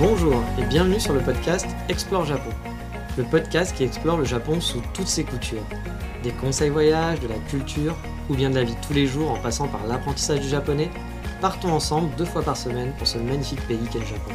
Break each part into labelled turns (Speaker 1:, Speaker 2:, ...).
Speaker 1: Bonjour et bienvenue sur le podcast Explore Japon. Le podcast qui explore le Japon sous toutes ses coutures. Des conseils voyages, de la culture ou bien de la vie tous les jours en passant par l'apprentissage du japonais partons ensemble deux fois par semaine pour ce magnifique pays qu'est le Japon.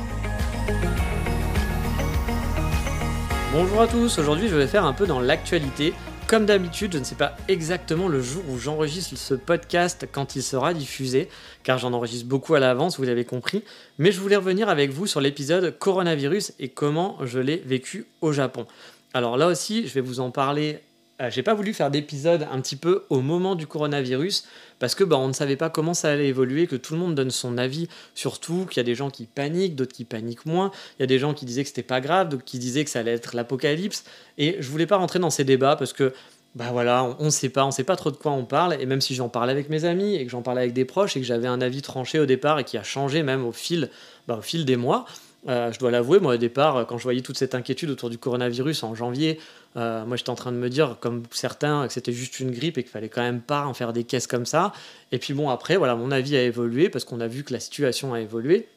Speaker 1: Bonjour à tous, aujourd'hui je vais faire un peu dans l'actualité. Comme d'habitude, je ne sais pas exactement le jour où j'enregistre ce podcast quand il sera diffusé, car j'en enregistre beaucoup à l'avance, vous l'avez compris, mais je voulais revenir avec vous sur l'épisode coronavirus et comment je l'ai vécu au Japon. Alors là aussi, je vais vous en parler euh, j'ai pas voulu faire d'épisode un petit peu au moment du coronavirus parce que bah, on ne savait pas comment ça allait évoluer, que tout le monde donne son avis, surtout qu'il y a des gens qui paniquent, d'autres qui paniquent moins, il y a des gens qui disaient que c'était pas grave, d'autres qui disaient que ça allait être l'apocalypse, et je voulais pas rentrer dans ces débats parce que bah voilà, on ne sait pas, on sait pas trop de quoi on parle, et même si j'en parlais avec mes amis et que j'en parlais avec des proches et que j'avais un avis tranché au départ et qui a changé même au fil, bah, au fil des mois, euh, je dois l'avouer, moi au départ, quand je voyais toute cette inquiétude autour du coronavirus en janvier, euh, moi j'étais en train de me dire, comme certains, que c'était juste une grippe et qu'il fallait quand même pas en faire des caisses comme ça. Et puis bon, après, voilà, mon avis a évolué parce qu'on a vu que la situation a évolué.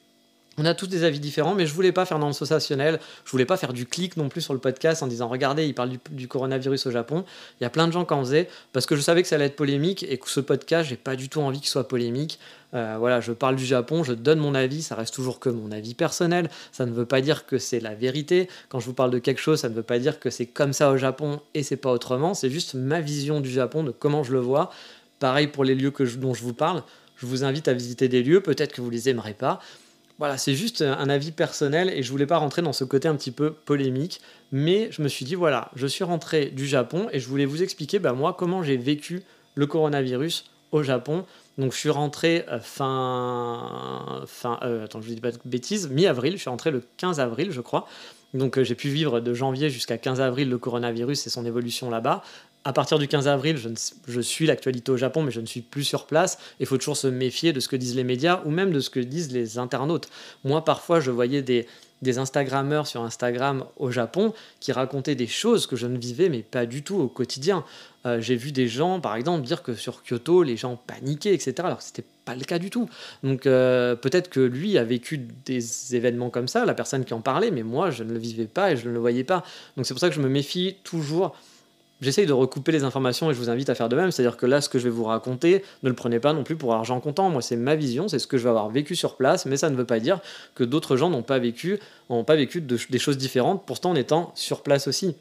Speaker 1: On a tous des avis différents, mais je voulais pas faire dans le sensationnel, je voulais pas faire du clic non plus sur le podcast en disant regardez, il parle du, coronavirus au Japon. Il y a plein de gens qui en faisaient parce que je savais que ça allait être polémique et que ce podcast, j'ai pas du tout envie qu'il soit polémique. Euh, voilà, je parle du Japon, je donne mon avis, ça reste toujours que mon avis personnel. Ça ne veut pas dire que c'est la vérité. Quand je vous parle de quelque chose, ça ne veut pas dire que c'est comme ça au Japon et c'est pas autrement. C'est juste ma vision du Japon, de comment je le vois. Pareil pour les lieux dont je vous parle. Je vous invite à visiter des lieux, peut-être que vous les aimerez pas. Voilà, c'est juste un avis personnel et je voulais pas rentrer dans ce côté un petit peu polémique, mais je me suis dit voilà, je suis rentré du Japon et je voulais vous expliquer bah, moi comment j'ai vécu le coronavirus au Japon. Donc je suis rentré euh, fin, fin euh, attends je ne dis pas de bêtises, mi-avril, je suis rentré le 15 avril je crois. Donc euh, j'ai pu vivre de janvier jusqu'à 15 avril le coronavirus et son évolution là-bas à partir du 15 avril, je, suis l'actualité au Japon, mais je ne suis plus sur place. Il faut toujours se méfier de ce que disent les médias ou même de ce que disent les internautes. Moi, parfois, je voyais des, Instagrammeurs sur Instagram au Japon qui racontaient des choses que je ne vivais, mais pas du tout au quotidien. Euh, j'ai vu des gens, par exemple, dire que sur Kyoto, les gens paniquaient, etc., alors que ce n'était pas le cas du tout. Donc euh, peut-être que lui a vécu des événements comme ça, la personne qui en parlait, mais moi, je ne le vivais pas et je ne le voyais pas. Donc c'est pour ça que je me méfie toujours J'essaye de recouper les informations et je vous invite à faire de même. C'est-à-dire que là, ce que je vais vous raconter, ne le prenez pas non plus pour argent comptant. Moi, c'est ma vision, c'est ce que je vais avoir vécu sur place, mais ça ne veut pas dire que d'autres gens n'ont pas vécu, n'ont pas vécu des choses différentes, pourtant en étant sur place aussi.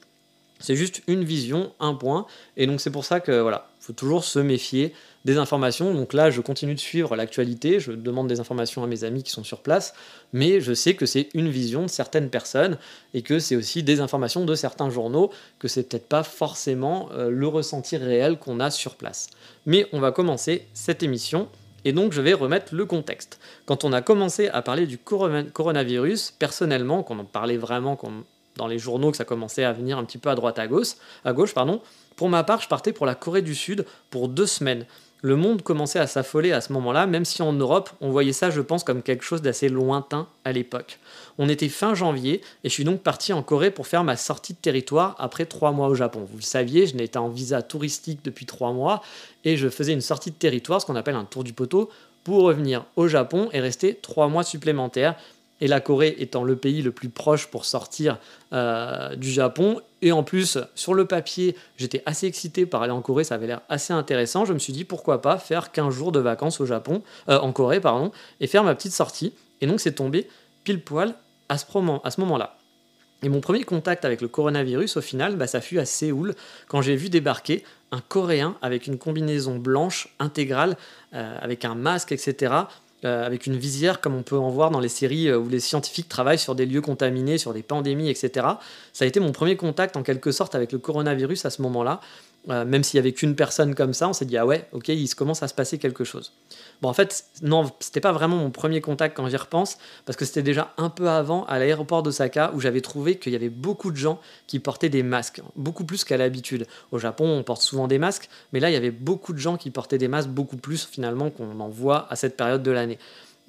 Speaker 1: C'est juste une vision, un point. Et donc c'est pour ça que voilà, faut toujours se méfier des informations. Donc là, je continue de suivre l'actualité, je demande des informations à mes amis qui sont sur place, mais je sais que c'est une vision de certaines personnes et que c'est aussi des informations de certains journaux, que c'est peut-être pas forcément euh, le ressenti réel qu'on a sur place. Mais on va commencer cette émission. Et donc je vais remettre le contexte. Quand on a commencé à parler du coronavirus, personnellement, qu'on en parlait vraiment, qu'on dans les journaux que ça commençait à venir un petit peu à droite à gauche. À gauche pardon. Pour ma part, je partais pour la Corée du Sud pour deux semaines. Le monde commençait à s'affoler à ce moment-là, même si en Europe, on voyait ça, je pense, comme quelque chose d'assez lointain à l'époque. On était fin janvier et je suis donc parti en Corée pour faire ma sortie de territoire après trois mois au Japon. Vous le saviez, je n'étais en visa touristique depuis trois mois et je faisais une sortie de territoire, ce qu'on appelle un tour du poteau, pour revenir au Japon et rester trois mois supplémentaires et la Corée étant le pays le plus proche pour sortir euh, du Japon. Et en plus, sur le papier, j'étais assez excité par aller en Corée, ça avait l'air assez intéressant. Je me suis dit pourquoi pas faire 15 jours de vacances au Japon, euh, en Corée, pardon, et faire ma petite sortie. Et donc c'est tombé pile poil à ce, moment-là. Et mon premier contact avec le coronavirus, au final, bah, ça fut à Séoul, quand j'ai vu débarquer un Coréen avec une combinaison blanche intégrale, euh, avec un masque, etc., avec une visière comme on peut en voir dans les séries euh, où les scientifiques travaillent sur des lieux contaminés, sur des pandémies, etc. Ça a été mon premier contact en quelque sorte avec le coronavirus à ce moment-là. Euh, même s'il y avait qu'une personne comme ça, on s'est dit ah ouais, ok, il commence à se passer quelque chose. Bon, en fait, non, c'était pas vraiment mon premier contact quand j'y repense, parce que c'était déjà un peu avant à l'aéroport d'Osaka où j'avais trouvé qu'il y avait beaucoup de gens qui portaient des masques, beaucoup plus qu'à l'habitude. Au Japon, on porte souvent des masques, mais là, il y avait beaucoup de gens qui portaient des masques, beaucoup plus finalement qu'on en voit à cette période de l'année.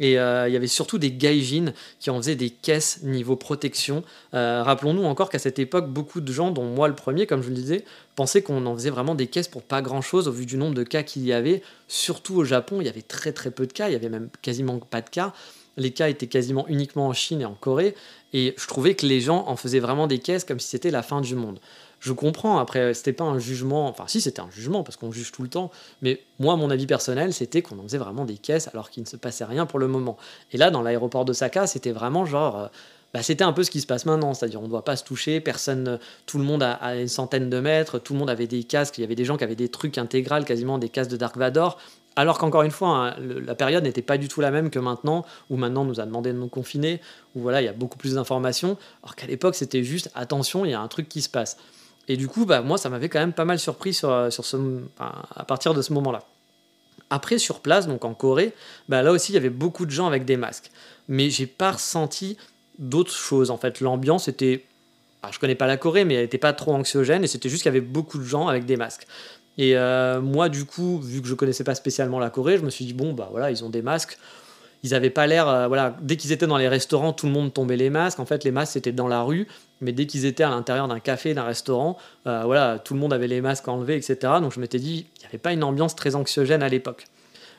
Speaker 1: Et euh, il y avait surtout des gaijins qui en faisaient des caisses niveau protection. Euh, rappelons-nous encore qu'à cette époque, beaucoup de gens, dont moi le premier, comme je le disais, pensaient qu'on en faisait vraiment des caisses pour pas grand-chose au vu du nombre de cas qu'il y avait. Surtout au Japon, il y avait très très peu de cas, il y avait même quasiment pas de cas. Les cas étaient quasiment uniquement en Chine et en Corée. Et je trouvais que les gens en faisaient vraiment des caisses comme si c'était la fin du monde je comprends. Après, c'était pas un jugement. Enfin, si, c'était un jugement parce qu'on juge tout le temps. Mais moi, mon avis personnel, c'était qu'on en faisait vraiment des caisses alors qu'il ne se passait rien pour le moment. Et là, dans l'aéroport d'Osaka, c'était vraiment genre. Euh, bah, c'était un peu ce qui se passe maintenant, c'est-à-dire on ne doit pas se toucher, personne, tout le monde a, une centaine de mètres, tout le monde avait des casques, il y avait des gens qui avaient des trucs intégrales, quasiment des casques de Dark Vador, alors qu'encore une fois, hein, la période n'était pas du tout la même que maintenant, où maintenant on nous a demandé de nous confiner, où voilà, il y a beaucoup plus d'informations, alors qu'à l'époque c'était juste attention, il y a un truc qui se passe. Et du coup, bah, moi, ça m'avait quand même pas mal surpris sur, euh, ce, à partir de ce moment-là. Après, sur place, donc en Corée, bah, là aussi, il y avait beaucoup de gens avec des masques. Mais j'ai pas ressenti d'autres choses. En fait, l'ambiance était. Ah, je connais pas la Corée, mais elle n'était pas trop anxiogène et c'était juste qu'il y avait beaucoup de gens avec des masques. Et euh, moi, du coup, vu que je connaissais pas spécialement la Corée, je me suis dit, bon, bah voilà, ils ont des masques ils n'avaient pas l'air. Euh, voilà, dès qu'ils étaient dans les restaurants, tout le monde tombait les masques. En fait, les masques c'était dans la rue, mais dès qu'ils étaient à l'intérieur d'un café, d'un restaurant, euh, voilà, tout le monde avait les masques enlevés, etc. Donc je m'étais dit, il n'y avait pas une ambiance très anxiogène à l'époque.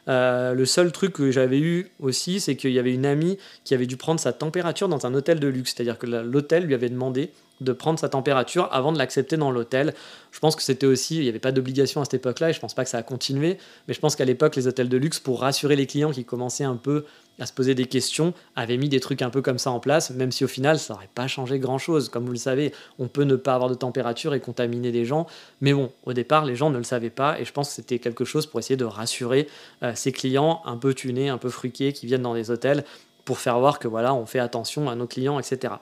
Speaker 1: Euh, le seul truc que j'avais eu aussi, c'est qu'il y avait une amie qui avait dû prendre sa température dans un hôtel de luxe. C'est-à-dire que l'hôtel lui avait demandé de prendre sa température avant de l'accepter dans l'hôtel. Je pense que c'était aussi, il n'y avait pas d'obligation à cette époque-là, et je pense pas que ça a continué, mais je pense qu'à l'époque, les hôtels de luxe, pour rassurer les clients qui commençaient un peu à se poser des questions, avaient mis des trucs un peu comme ça en place, même si au final, ça n'aurait pas changé grand-chose. Comme vous le savez, on peut ne pas avoir de température et contaminer des gens, mais bon, au départ, les gens ne le savaient pas, et je pense que c'était quelque chose pour essayer de rassurer euh, ces clients un peu tunés, un peu fruqués, qui viennent dans des hôtels, pour faire voir que voilà, on fait attention à nos clients, etc.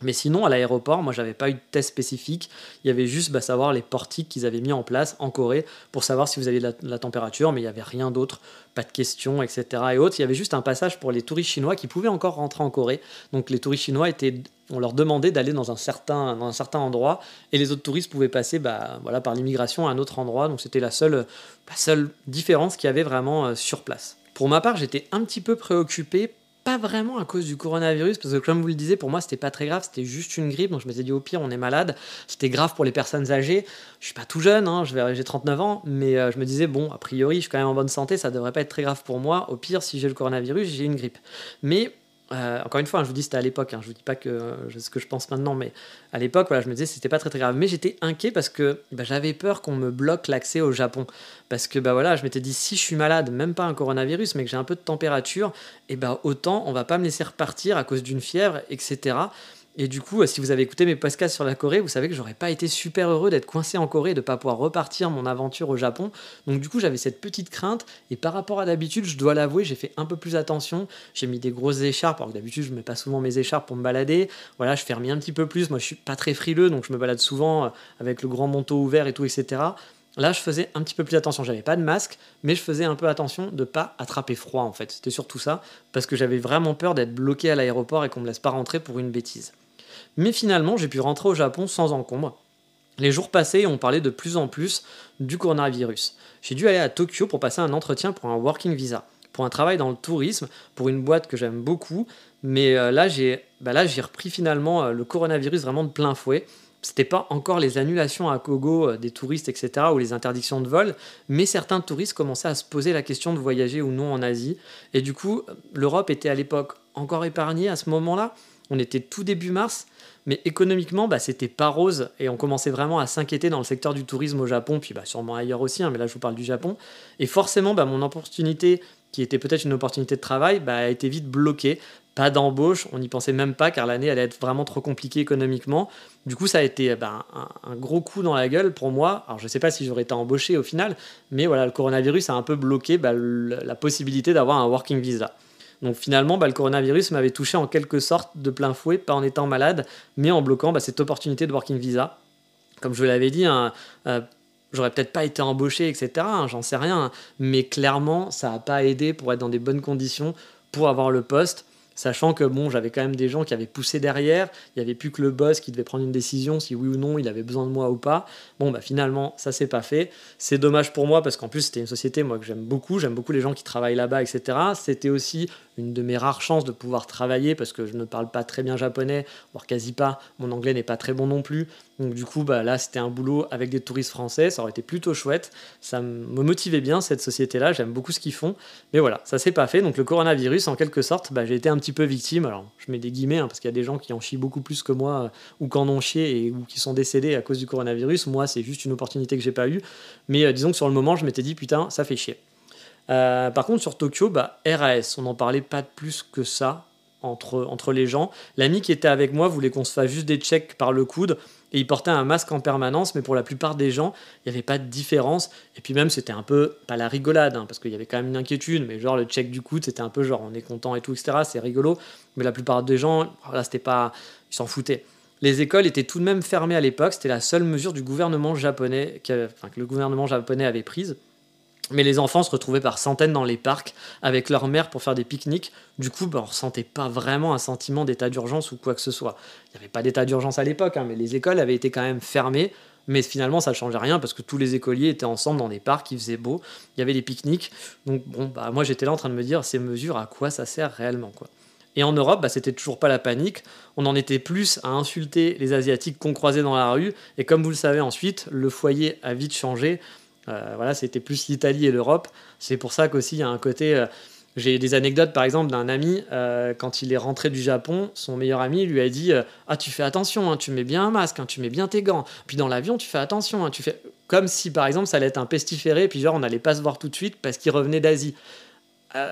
Speaker 1: Mais sinon, à l'aéroport, moi, j'avais pas eu de test spécifique. Il y avait juste bah, savoir les portiques qu'ils avaient mis en place en Corée pour savoir si vous aviez la, température, mais il n'y avait rien d'autre, pas de questions, etc. Et autres. Il y avait juste un passage pour les touristes chinois qui pouvaient encore rentrer en Corée. Donc les touristes chinois étaient, on leur demandait d'aller dans un certain, endroit, et les autres touristes pouvaient passer, bah, voilà, par l'immigration à un autre endroit. Donc c'était la seule, la seule différence qu'il y avait vraiment euh, sur place. Pour ma part, j'étais un petit peu préoccupé pas vraiment à cause du coronavirus, parce que comme vous le disiez, pour moi, c'était pas très grave, c'était juste une grippe, donc je m'étais dit au pire, on est malade. C'était grave pour les personnes âgées. Je suis pas tout jeune, hein, j'ai 39 ans, mais euh, je me disais, bon, a priori, je suis quand même en bonne santé, ça devrait pas être très grave pour moi. Au pire, si j'ai le coronavirus, j'ai une grippe. Mais euh, encore une fois, hein, je vous dis c'était à l'époque, hein, je vous dis pas euh, ce que je pense maintenant, mais à l'époque, voilà, je me disais c'était pas très grave. Mais j'étais inquiet parce que bah, j'avais peur qu'on me bloque l'accès au Japon. Parce que bah voilà, je m'étais dit si je suis malade, même pas un coronavirus, mais que j'ai un peu de température, et bah autant on va pas me laisser repartir à cause d'une fièvre, etc. Et du coup, si vous avez écouté mes podcasts sur la Corée, vous savez que j'aurais pas été super heureux d'être coincé en Corée et de pas pouvoir repartir mon aventure au Japon. Donc du coup, j'avais cette petite crainte. Et par rapport à d'habitude, je dois l'avouer, j'ai fait un peu plus attention. J'ai mis des grosses écharpes, alors que d'habitude, je mets pas souvent mes écharpes pour me balader. Voilà, je ferme un petit peu plus. Moi, je suis pas très frileux, donc je me balade souvent euh, avec le grand manteau ouvert et tout, etc. Là, je faisais un petit peu plus attention. J'avais pas de masque, mais je faisais un peu attention de pas attraper froid en fait. C'était surtout ça, parce que j'avais vraiment peur d'être bloqué à l'aéroport et qu'on me laisse pas rentrer pour une bêtise. Mais finalement, j'ai pu rentrer au Japon sans encombre. Les jours passés, on parlait de plus en plus du coronavirus. J'ai dû aller à Tokyo pour passer un entretien pour un working visa, pour un travail dans le tourisme, pour une boîte que j'aime beaucoup. Mais euh, là, j'ai bah repris finalement euh, le coronavirus vraiment de plein fouet. C'était pas encore les annulations à Kogo euh, des touristes, etc., ou les interdictions de vol, mais certains touristes commençaient à se poser la question de voyager ou non en Asie. Et du coup, l'Europe était à l'époque encore épargnée à ce moment-là. On était tout début mars, mais économiquement, bah, c'était pas rose et on commençait vraiment à s'inquiéter dans le secteur du tourisme au Japon, puis bah, sûrement ailleurs aussi, hein, mais là je vous parle du Japon. Et forcément, bah, mon opportunité, qui était peut-être une opportunité de travail, a été vite bloquée. Pas d'embauche, on n'y pensait même pas car l'année allait être vraiment trop compliquée économiquement. Du coup, ça a été un, gros coup dans la gueule pour moi. Alors, je ne sais pas si j'aurais été embauché au final, mais voilà, le coronavirus a un peu bloqué la possibilité d'avoir un working visa. Donc finalement, bah, le coronavirus m'avait touché en quelque sorte de plein fouet, pas en étant malade, mais en bloquant bah, cette opportunité de working visa. Comme je vous l'avais dit, euh, j'aurais peut-être pas été embauché, etc. Hein, j'en sais rien. Mais clairement, ça n'a pas aidé pour être dans des bonnes conditions pour avoir le poste sachant que bon, j'avais quand même des gens qui avaient poussé derrière, il n'y avait plus que le boss qui devait prendre une décision si oui ou non il avait besoin de moi ou pas. Bon, bah finalement, ça s'est pas fait. C'est dommage pour moi parce qu'en plus, c'était une société moi que j'aime beaucoup, j'aime beaucoup les gens qui travaillent là-bas, etc. C'était aussi une de mes rares chances de pouvoir travailler parce que je ne parle pas très bien japonais, voire quasi pas. Mon anglais n'est pas très bon non plus. Donc du coup, bah, là, c'était un boulot avec des touristes français. Ça aurait été plutôt chouette. Ça me motivait bien, cette société-là. J'aime beaucoup ce qu'ils font. Mais voilà, ça s'est pas fait. Donc le coronavirus, en quelque sorte, bah, j'ai été un petit peu victime. Alors, je mets des guillemets, hein, parce qu'il y a des gens qui en chient beaucoup plus que moi, euh, ou qui en ont chié, et, ou qui sont décédés à cause du coronavirus. Moi, c'est juste une opportunité que j'ai pas eue. Mais euh, disons que sur le moment, je m'étais dit, putain, ça fait chier. Euh, par contre, sur Tokyo, bah, RAS, on n'en parlait pas plus que ça entre, entre les gens. L'ami qui était avec moi voulait qu'on se fasse juste des checks par le coude et il portait un masque en permanence, mais pour la plupart des gens, il n'y avait pas de différence. Et puis même, c'était un peu, pas la rigolade, hein, parce qu'il y avait quand même une inquiétude, mais genre le check du coude, c'était un peu genre on est content et tout, etc. C'est rigolo. Mais la plupart des gens, là, c'était pas, ils s'en foutaient. Les écoles étaient tout de même fermées à l'époque, c'était la seule mesure du gouvernement japonais, que le gouvernement japonais avait prise. Mais les enfants se retrouvaient par centaines dans les parcs avec leur mère pour faire des pique-niques. Du coup, bah, on ne ressentait pas vraiment un sentiment d'état d'urgence ou quoi que ce soit. Il n'y avait pas d'état d'urgence à l'époque, hein, mais les écoles avaient été quand même fermées. Mais finalement, ça ne changeait rien parce que tous les écoliers étaient ensemble dans des parcs, il faisait beau, il y avait des pique-niques. Donc, bon, bah, moi j'étais là en train de me dire, ces mesures, à quoi ça sert réellement. Et en Europe, bah, c'était toujours pas la panique. On en était plus à insulter les Asiatiques qu'on croisait dans la rue. Et comme vous le savez ensuite, le foyer a vite changé. Euh, voilà, c'était plus l'Italie et l'Europe. C'est pour ça qu'aussi il y a un côté. Euh, j'ai des anecdotes par exemple d'un ami, euh, quand il est rentré du Japon, son meilleur ami lui a dit Ah, tu fais attention, hein, tu mets bien un masque, hein, tu mets bien tes gants. Puis dans l'avion, tu fais attention, hein, tu fais. Comme si par exemple ça allait être un pestiféré, puis genre on n'allait pas se voir tout de suite parce qu'il revenait d'Asie.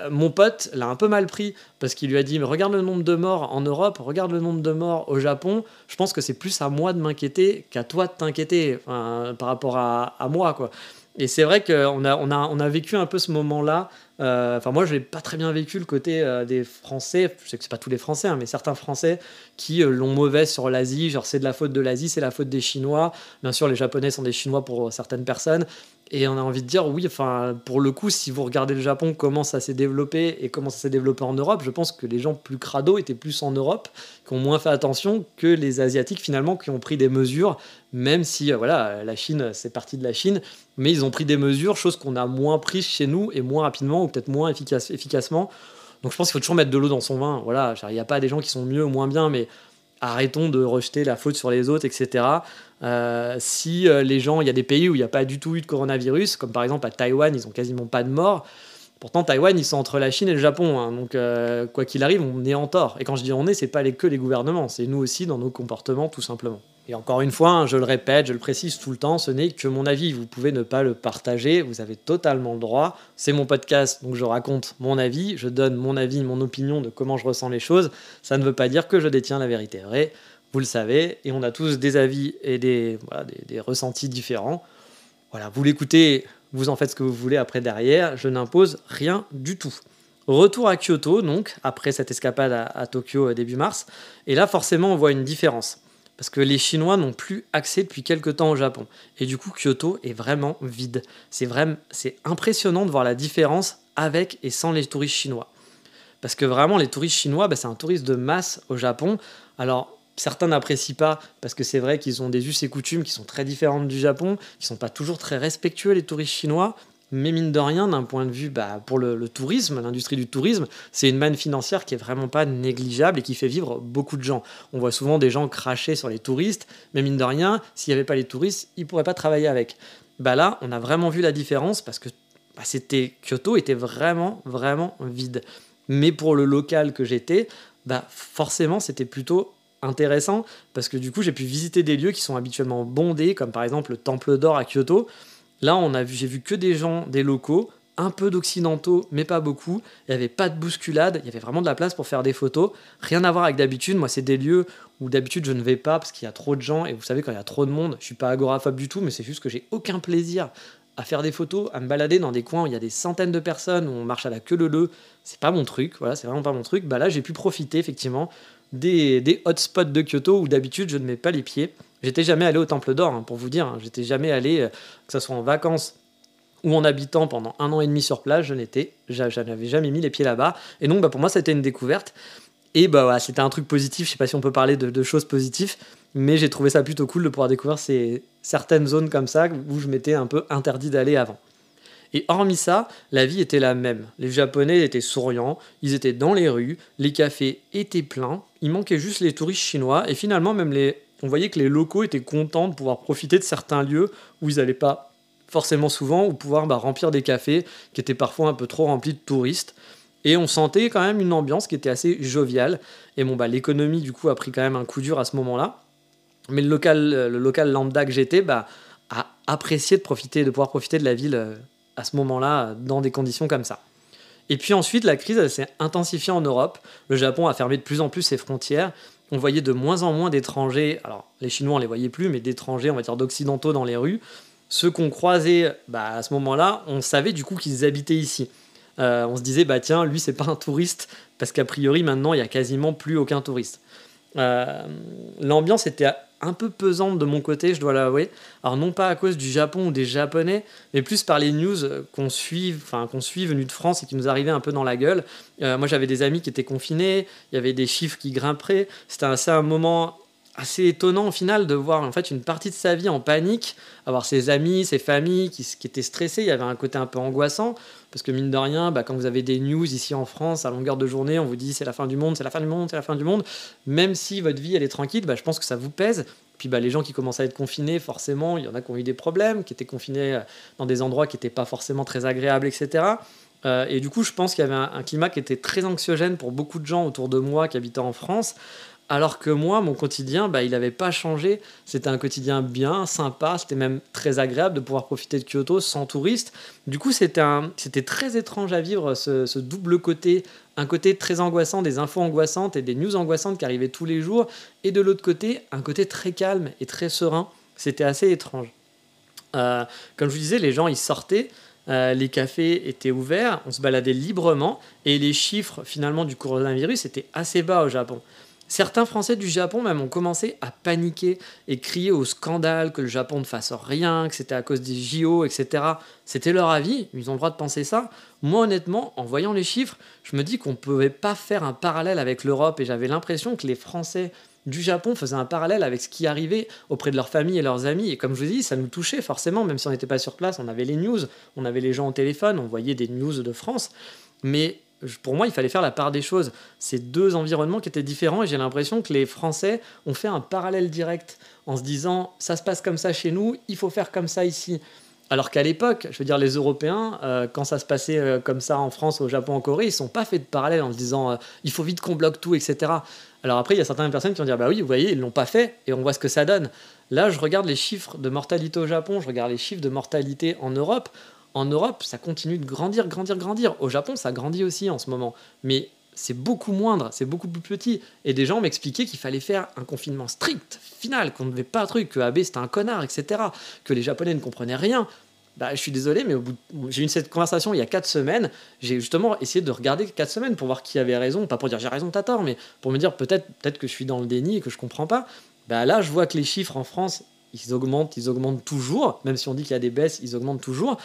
Speaker 1: mon pote l'a un peu mal pris parce qu'il lui a dit mais regarde le nombre de morts en Europe, regarde le nombre de morts au Japon. Je pense que c'est plus à moi de m'inquiéter qu'à toi de t'inquiéter par rapport à, à, moi quoi. Et c'est vrai qu'on a, on a, on a vécu un peu ce moment-là. Euh, enfin, moi, je n'ai pas très bien vécu le côté euh, des Français. Je sais que c'est pas tous les Français, hein, mais certains Français qui euh, l'ont mauvaise sur l'Asie. Genre, c'est de la faute de l'Asie, c'est la faute des Chinois. Bien sûr, les Japonais sont des Chinois pour certaines personnes. Et on a envie de dire, oui, enfin, pour le coup, si vous regardez le Japon, comment ça s'est développé et comment ça s'est développé en Europe, je pense que les gens plus crado étaient plus en Europe, qui ont moins fait attention que les Asiatiques, finalement, qui ont pris des mesures, même si, euh, voilà, la Chine, c'est parti de la Chine, mais ils ont pris des mesures, chose qu'on a moins prises chez nous et moins rapidement, ou peut-être moins efficace, efficacement. Donc je pense qu'il faut toujours mettre de l'eau dans son vin. Voilà, il n'y a pas des gens qui sont mieux ou moins bien, mais arrêtons de rejeter la faute sur les autres, etc. Euh, si euh, les gens, il y a des pays où il n'y a pas du tout eu de coronavirus, comme par exemple à Taïwan, ils ont quasiment pas de morts. Pourtant, Taïwan, ils sont entre la Chine et le Japon. Hein. donc, euh, quoi qu'il arrive, on est en tort. Et quand je dis on est, c'est pas les, que les gouvernements, c'est nous aussi dans nos comportements, tout simplement. Et encore une fois, hein, je le répète, je le précise tout le temps, ce n'est que mon avis. Vous pouvez ne pas le partager, vous avez totalement le droit. C'est mon podcast, donc je raconte mon avis, je donne mon avis, mon opinion de comment je ressens les choses. Ça ne veut pas dire que je détiens la vérité vraie, vous le savez, et on a tous des avis et des, ressentis différents. Voilà, vous l'écoutez, vous en faites ce que vous voulez après derrière, je n'impose rien du tout. Retour à Kyoto, donc, après cette escapade à, à Tokyo euh, début mars, et là forcément on voit une différence parce que les Chinois n'ont plus accès depuis quelques temps au Japon. Et du coup, Kyoto est vraiment vide. C'est vraiment, impressionnant de voir la différence avec et sans les touristes chinois. Parce que vraiment, les touristes chinois, bah, c'est un tourisme de masse au Japon. Alors, certains n'apprécient pas parce que c'est vrai qu'ils ont des us et coutumes qui sont très différentes du Japon, qui sont pas toujours très respectueux, les touristes chinois. Mais mine de rien, d'un point de vue bah, pour le, tourisme, l'industrie du tourisme, c'est une manne financière qui est vraiment pas négligeable et qui fait vivre beaucoup de gens. On voit souvent des gens cracher sur les touristes, mais mine de rien, s'il n'y avait pas les touristes, ils pourraient pas travailler avec. Bah là, on a vraiment vu la différence parce que bah, c'était Kyoto était vraiment vraiment vide. Mais pour le local que j'étais, bah forcément c'était plutôt intéressant parce que du coup j'ai pu visiter des lieux qui sont habituellement bondés, comme par exemple le Temple d'Or à Kyoto Là, on a vu, j'ai vu que des gens, des locaux, un peu d'occidentaux, mais pas beaucoup. Il n'y avait pas de bousculade, il y avait vraiment de la place pour faire des photos. Rien à voir avec d'habitude. Moi, c'est des lieux où d'habitude je ne vais pas parce qu'il y a trop de gens. Et vous savez, quand il y a trop de monde, je suis pas agoraphobe du tout, mais c'est juste que j'ai aucun plaisir à faire des photos, à me balader dans des coins où il y a des centaines de personnes, où on marche à la queue leu C'est pas mon truc, voilà, c'est vraiment pas mon truc. Bah là, j'ai pu profiter effectivement des, des hotspots de Kyoto où d'habitude je ne mets pas les pieds. J'étais jamais allé au Temple d'Or, hein, pour vous dire. Hein. J'étais jamais allé, euh, que ce soit en vacances ou en habitant pendant un an et demi sur place, je n'étais, n'avais jamais mis les pieds là-bas. Et donc, bah, pour moi, c'était une découverte. Et bah, c'était un truc positif. Je sais pas si on peut parler de, choses positives, mais j'ai trouvé ça plutôt cool de pouvoir découvrir ces certaines zones comme ça où je m'étais un peu interdit d'aller avant. Et hormis ça, la vie était la même. Les Japonais étaient souriants, ils étaient dans les rues, les cafés étaient pleins, il manquait juste les touristes chinois, et finalement même les... on voyait que les locaux étaient contents de pouvoir profiter de certains lieux où ils n'allaient pas forcément souvent, ou pouvoir bah, remplir des cafés qui étaient parfois un peu trop remplis de touristes. Et on sentait quand même une ambiance qui était assez joviale. Et bon, bah, l'économie, du coup, a pris quand même un coup dur à ce moment-là. Mais le local, le local lambda que j'étais bah, a apprécié de, profiter, de pouvoir profiter de la ville euh, à ce moment-là dans des conditions comme ça. Et puis ensuite, la crise s'est intensifiée en Europe. Le Japon a fermé de plus en plus ses frontières. On voyait de moins en moins d'étrangers, alors les Chinois on les voyait plus, mais d'étrangers, on va dire d'occidentaux dans les rues. Ceux qu'on croisait bah, à ce moment-là, on savait du coup qu'ils habitaient ici. Euh, on se disait, bah tiens, lui c'est pas un touriste, parce qu'a priori maintenant il y a quasiment plus aucun touriste. Euh, l'ambiance était un peu pesante de mon côté, je dois l'avouer. Alors non pas à cause du Japon ou des Japonais, mais plus par les news qu'on suit, enfin qu'on suit venus de France et qui nous arrivaient un peu dans la gueule. Euh, moi j'avais des amis qui étaient confinés, il y avait des chiffres qui grimpaient. C'était assez un moment assez étonnant au final de voir en fait une partie de sa vie en panique, avoir ses amis, ses familles qui, étaient stressés. Il y avait un côté un peu angoissant parce que mine de rien, bah, quand vous avez des news ici en France à longueur de journée, on vous dit c'est la fin du monde, c'est la fin du monde, c'est la fin du monde. Même si votre vie elle est tranquille, bah, je pense que ça vous pèse. Puis bah, les gens qui commencent à être confinés, forcément, il y en a qui ont eu des problèmes, qui étaient confinés euh, dans des endroits qui n'étaient pas forcément très agréables, etc. Euh, et du coup, je pense qu'il y avait un, un, climat qui était très anxiogène pour beaucoup de gens autour de moi qui habitaient en France. Alors que moi, mon quotidien, bah, il n'avait pas changé. C'était un quotidien bien, sympa, c'était même très agréable de pouvoir profiter de Kyoto sans touristes. Du coup, c'était, très étrange à vivre ce, double côté. Un côté très angoissant, des infos angoissantes et des news angoissantes qui arrivaient tous les jours. Et de l'autre côté, un côté très calme et très serein. C'était assez étrange. Euh, comme je vous disais, les gens, ils sortaient. Euh, les cafés étaient ouverts, on se baladait librement et les chiffres finalement du coronavirus étaient assez bas au Japon. Certains Français du Japon même ont commencé à paniquer et crier au scandale que le Japon ne fasse rien, que c'était à cause des JO, etc. C'était leur avis, ils ont le droit de penser ça. Moi honnêtement, en voyant les chiffres, je me dis qu'on ne pouvait pas faire un parallèle avec l'Europe et j'avais l'impression que les Français du Japon faisaient un parallèle avec ce qui arrivait auprès de leur famille et leurs amis. Et comme je vous dis, ça nous touchait forcément, même si on n'était pas sur place, on avait les news, on avait les gens au téléphone, on voyait des news de France. Mais pour moi, il fallait faire la part des choses. C'est deux environnements qui étaient différents et j'ai l'impression que les Français ont fait un parallèle direct en se disant ça se passe comme ça chez nous, il faut faire comme ça ici. Alors qu'à l'époque, je veux dire, les Européens, euh, quand ça se passait euh, comme ça en France, au Japon, en Corée, ils ne sont pas fait de parallèle en se disant euh, il faut vite qu'on bloque tout, etc. Alors après, il y a certaines personnes qui vont dire bah oui, vous voyez, ils l'ont pas fait et on voit ce que ça donne. Là, je regarde les chiffres de mortalité au Japon, je regarde les chiffres de mortalité en Europe en Europe, ça continue de grandir, grandir, grandir. Au Japon, ça grandit aussi en ce moment. Mais c'est beaucoup moindre, c'est beaucoup plus petit. Et des gens m'expliquaient qu'il fallait faire un confinement strict, final, qu'on ne devait pas un truc, que Abe c'était un connard, etc. Que les Japonais ne comprenaient rien. Bah, je suis désolé, mais j'ai eu cette conversation il y a 4 semaines. J'ai justement essayé de regarder 4 semaines pour voir qui avait raison. Pas pour dire j'ai raison, t'as tort, mais pour me dire peut-être peut que je suis dans le déni et que je comprends pas. Bah, là, je vois que les chiffres en France, ils augmentent, ils augmentent toujours. Même si on dit qu'il y a des baisses, ils augmentent toujours.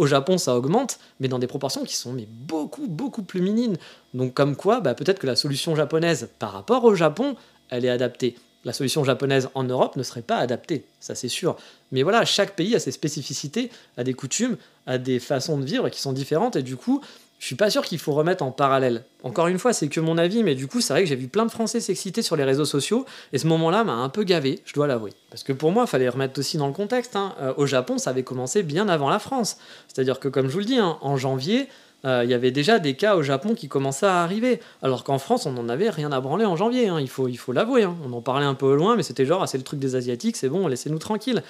Speaker 1: Au Japon, ça augmente, mais dans des proportions qui sont mais beaucoup, beaucoup plus minimes. Donc comme quoi, bah, peut-être que la solution japonaise par rapport au Japon, elle est adaptée. La solution japonaise en Europe ne serait pas adaptée, ça c'est sûr. Mais voilà, chaque pays a ses spécificités, a des coutumes, a des façons de vivre qui sont différentes, et du coup, je suis pas sûr qu'il faut remettre en parallèle. Encore une fois, c'est que mon avis, mais du coup, c'est vrai que j'ai vu plein de Français s'exciter sur les réseaux sociaux, et ce moment-là m'a un peu gavé, je dois l'avouer. Parce que pour moi, il fallait remettre aussi dans le contexte. Hein. Euh, au Japon, ça avait commencé bien avant la France. C'est-à-dire que, comme je vous le dis, hein, en janvier, euh, il y avait déjà des cas au Japon qui commençaient à arriver. Alors qu'en France, on n'en avait rien à branler en janvier, hein. il faut il faut l'avouer. On en parlait un peu loin, mais c'était genre, ah, c'est le truc des Asiatiques, c'est bon, laissez-nous tranquilles.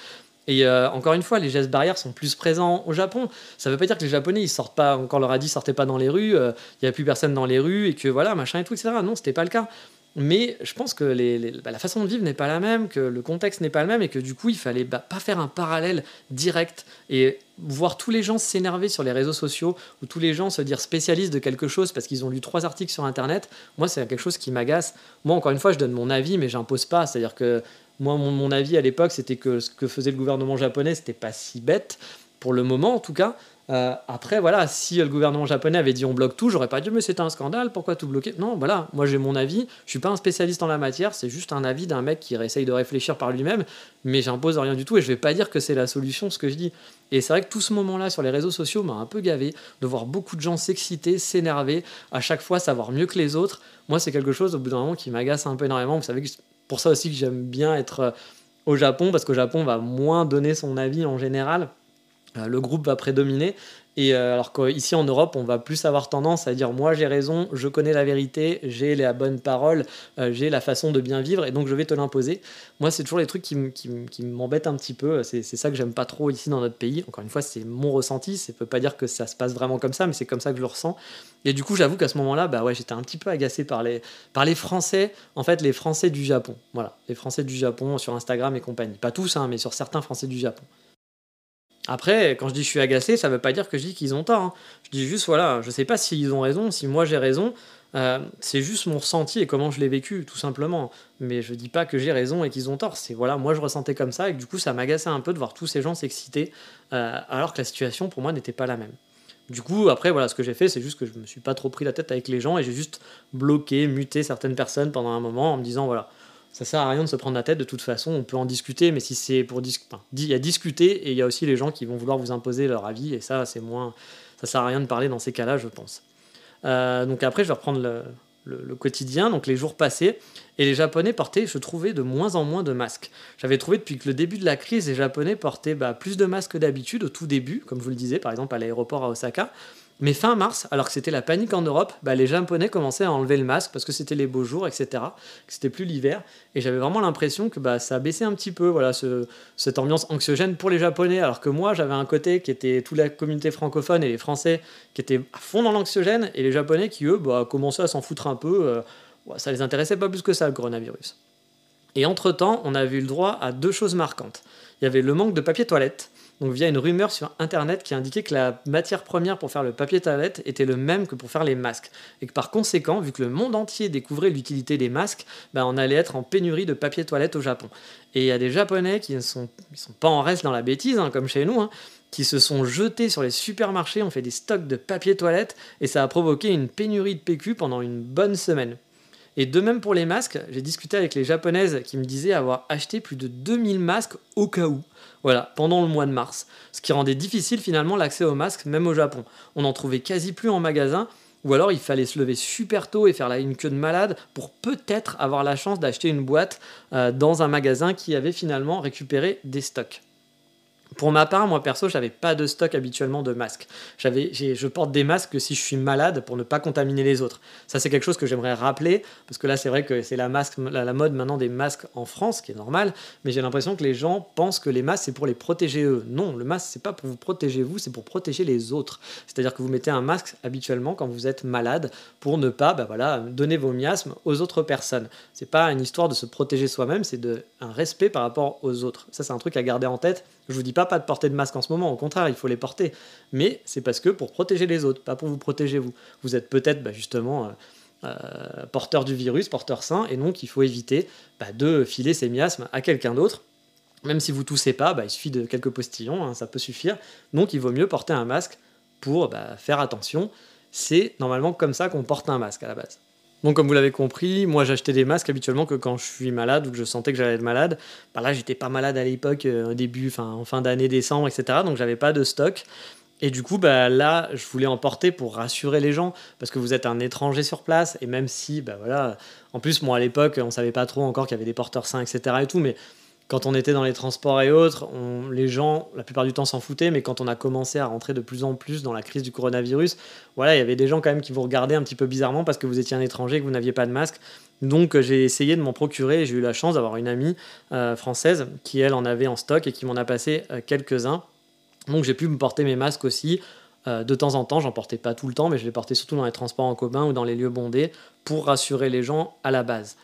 Speaker 1: Et euh, encore une fois, les gestes barrières sont plus présents au Japon. Ça ne veut pas dire que les Japonais, ils sortent pas, encore leur a dit, sortez pas dans les rues, euh, il n'y a plus personne dans les rues, et que voilà, machin et tout, etc. Non, c'était pas le cas. Mais je pense que bah, la façon de vivre n'est pas la même, que le contexte n'est pas le même, et que du coup, il fallait bah, pas faire un parallèle direct et voir tous les gens s'énerver sur les réseaux sociaux ou tous les gens se dire spécialistes de quelque chose parce qu'ils ont lu trois articles sur Internet. Moi, c'est quelque chose qui m'agace. Moi, encore une fois, je donne mon avis, mais j'impose pas. C'est-à-dire que moi, mon, mon avis à l'époque, c'était que ce que faisait le gouvernement japonais, c'était pas si bête pour le moment en tout cas. Euh, après, voilà, si le gouvernement japonais avait dit on bloque tout, j'aurais pas dit mais c'est un scandale, pourquoi tout bloquer? Non, voilà, moi j'ai mon avis, je suis pas un spécialiste en la matière, c'est juste un avis d'un mec qui essaye de réfléchir par lui-même, mais j'impose rien du tout et je vais pas dire que c'est la solution ce que je dis. Et c'est vrai que tout ce moment-là sur les réseaux sociaux m'a un peu gavé de voir beaucoup de gens s'exciter, s'énerver, à chaque fois savoir mieux que les autres. Moi, c'est quelque chose au bout d'un moment qui m'agace un peu énormément. Vous savez que pour ça aussi que j'aime bien être euh, au Japon, parce qu'au Japon, on va moins donner son avis en général. Euh, le groupe va prédominer. Et euh, alors qu'ici en Europe, on va plus avoir tendance à dire moi j'ai raison, je connais la vérité, j'ai la bonne parole, euh, j'ai la façon de bien vivre et donc je vais te l'imposer. Moi, c'est toujours les trucs qui, m'embêtent un petit peu. C'est ça que j'aime pas trop ici dans notre pays. Encore une fois, c'est mon ressenti. Ça peut pas dire que ça se passe vraiment comme ça, mais c'est comme ça que je le ressens. Et du coup, j'avoue qu'à ce moment-là, bah ouais, j'étais un petit peu agacé par les, par les Français, en fait, les Français du Japon. Voilà, les Français du Japon sur Instagram et compagnie. Pas tous, hein, mais sur certains Français du Japon. Après, quand je dis je suis agacé, ça ne veut pas dire que je dis qu'ils ont tort. Hein. Je dis juste, voilà, je ne sais pas s'ils ont raison, si moi j'ai raison. Euh, c'est juste mon ressenti et comment je l'ai vécu, tout simplement. Mais je dis pas que j'ai raison et qu'ils ont tort. C'est voilà, moi je ressentais comme ça et du coup ça m'agaçait un peu de voir tous ces gens s'exciter euh, alors que la situation pour moi n'était pas la même. Du coup, après, voilà, ce que j'ai fait, c'est juste que je me suis pas trop pris la tête avec les gens et j'ai juste bloqué, muté certaines personnes pendant un moment en me disant voilà, ça sert à rien de se prendre la tête de toute façon, on peut en discuter, mais si c'est pour discuter, il y a discuter et il y a aussi les gens qui vont vouloir vous imposer leur avis et ça c'est moins, ça sert à rien de parler dans ces cas-là, je pense. Euh, donc après je vais reprendre le, quotidien, donc les jours passés, et les Japonais portaient, je trouvais, de moins en moins de masques. J'avais trouvé depuis que le début de la crise, les Japonais portaient bah, plus de masques que d'habitude au tout début, comme je vous le disais, par exemple à l'aéroport à Osaka. Mais fin mars, alors que c'était la panique en Europe, bah, les Japonais commençaient à enlever le masque parce que c'était les beaux jours, etc. C'était plus l'hiver. Et j'avais vraiment l'impression que bah, ça baissait un petit peu, voilà, cette ambiance anxiogène pour les Japonais. Alors que moi, j'avais un côté qui était toute la communauté francophone et les Français qui étaient à fond dans l'anxiogène et les Japonais qui, eux, bah, commençaient à s'en foutre un peu. Euh, ça les intéressait pas plus que ça, le coronavirus. Et entre-temps, on avait eu le droit à deux choses marquantes. Il y avait le manque de papier toilette donc via une rumeur sur internet qui indiquait que la matière première pour faire le papier toilette était le même que pour faire les masques, et que par conséquent, vu que le monde entier découvrait l'utilité des masques, ben on allait être en pénurie de papier toilette au Japon. Et il y a des Japonais qui ne sont, sont pas en reste dans la bêtise, hein, comme chez nous, hein, qui se sont jetés sur les supermarchés, ont fait des stocks de papier toilette, et ça a provoqué une pénurie de PQ pendant une bonne semaine. Et de même pour les masques, j'ai discuté avec les japonaises qui me disaient avoir acheté plus de 2000 masques au cas où. Voilà, pendant le mois de mars. Ce qui rendait difficile finalement l'accès aux masques, même au Japon. On n'en trouvait quasi plus en magasin, ou alors il fallait se lever super tôt et faire une queue de malade pour peut-être avoir la chance d'acheter une boîte euh, dans un magasin qui avait finalement récupéré des stocks. Pour ma part, moi perso, j'avais pas de stock habituellement de masques. J'avais, je porte des masques si je suis malade pour ne pas contaminer les autres. Ça, c'est quelque chose que j'aimerais rappeler parce que là, c'est vrai que c'est la, mode maintenant des masques en France, qui est normal. Mais j'ai l'impression que les gens pensent que les masques c'est pour les protéger eux. Non, le masque c'est pas pour vous protéger vous, c'est pour protéger les autres. C'est-à-dire que vous mettez un masque habituellement quand vous êtes malade pour ne pas, bah voilà, donner vos miasmes aux autres personnes. C'est pas une histoire de se protéger soi-même, c'est un respect par rapport aux autres. Ça, c'est un truc à garder en tête je vous dis pas pas de porter de masque en ce moment, au contraire, il faut les porter. Mais c'est parce que pour protéger les autres, pas pour vous protéger vous. Vous êtes peut-être bah, justement euh, euh, porteur du virus, porteur sain, et donc il faut éviter bah, de filer ces miasmes à quelqu'un d'autre. Même si vous toussez pas, bah, il suffit de quelques postillons, hein, ça peut suffire. Donc il vaut mieux porter un masque pour faire attention. C'est normalement comme ça qu'on porte un masque à la base. Donc, comme vous l'avez compris, moi j'achetais des masques habituellement que quand je suis malade ou que je sentais que j'allais être malade. Bah là, j'étais pas malade à l'époque, euh, début, enfin en fin d'année, décembre, etc. Donc, j'avais pas de stock. Et du coup, bah, là, je voulais en porter pour rassurer les gens, parce que vous êtes un étranger sur place, et même si, bah voilà, en plus, moi à l'époque, on savait pas trop encore qu'il y avait des porteurs sains, etc. et tout, mais quand on était dans les transports et autres, les gens, la plupart du temps, s'en foutaient, mais quand on a commencé à rentrer de plus en plus dans la crise du coronavirus, voilà, il y avait des gens quand même qui vous regardaient un petit peu bizarrement parce que vous étiez un étranger que vous n'aviez pas de masque. Donc j'ai essayé de m'en procurer j'ai eu la chance d'avoir une amie euh, française qui, elle, en avait en stock et qui m'en a passé euh, quelques-uns. Donc j'ai pu me porter mes masques aussi Euh, de temps en temps, j'en portais pas tout le temps, mais je les portais surtout dans les transports en commun ou dans les lieux bondés pour rassurer les gens à la base.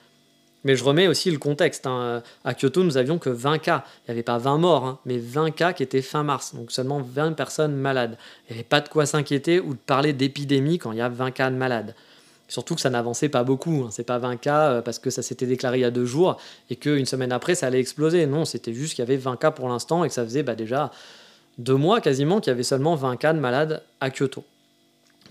Speaker 1: Mais je remets aussi le contexte. Hein. À Kyoto, nous avions que 20 cas. Il n'y avait pas 20 morts, hein, mais 20 cas qui étaient fin mars. Donc seulement 20 personnes malades. Il n'y avait pas de quoi s'inquiéter ou de parler d'épidémie quand il y a 20 cas de malades. Surtout que ça n'avançait pas beaucoup. Hein. C'est pas 20 cas euh, parce que ça s'était déclaré il y a deux jours et qu'une semaine après, ça allait exploser. Non, c'était juste qu'il y avait 20 cas pour l'instant et que ça faisait bah, déjà deux mois quasiment qu'il y avait seulement 20 cas de malades à Kyoto.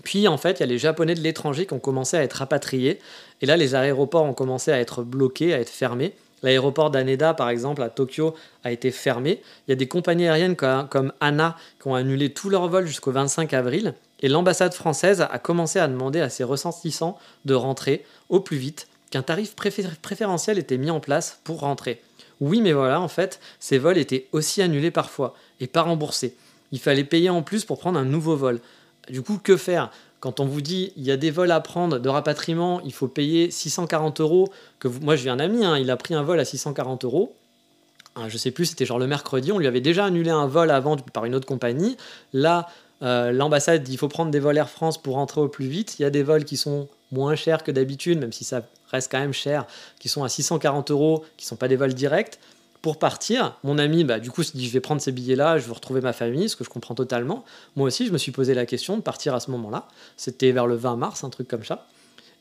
Speaker 1: Puis en fait, il y a les Japonais de l'étranger qui ont commencé à être rapatriés. Et là, les aéroports ont commencé à être bloqués, à être fermés. L'aéroport d'Aneda, par exemple, à Tokyo, a été fermé. Il y a des compagnies aériennes comme ANA qui ont annulé tous leurs vols jusqu'au 25 avril. Et l'ambassade française a commencé à demander à ses ressentissants de rentrer au plus vite, qu'un tarif préférentiel était mis en place pour rentrer. Oui, mais voilà, en fait, ces vols étaient aussi annulés parfois et pas remboursés. Il fallait payer en plus pour prendre un nouveau vol. Du coup, que faire quand on vous dit il y a des vols à prendre de rapatriement, il faut payer 640 euros, que moi j'ai un ami, hein, il a pris un vol à 640 euros, ah, je sais plus, c'était genre le mercredi, on lui avait déjà annulé un vol avant par une autre compagnie. Là, euh, l'ambassade dit il faut prendre des vols Air France pour rentrer au plus vite. Il y a des vols qui sont moins chers que d'habitude, même si ça reste quand même cher, qui sont à 640 euros, qui ne sont pas des vols directs. Pour partir, mon ami, bah, du coup, se dit je vais prendre ces billets-là, je vais retrouver ma famille, ce que je comprends totalement. Moi aussi, je me suis posé la question de partir à ce moment-là. C'était vers le 20 mars, un truc comme ça.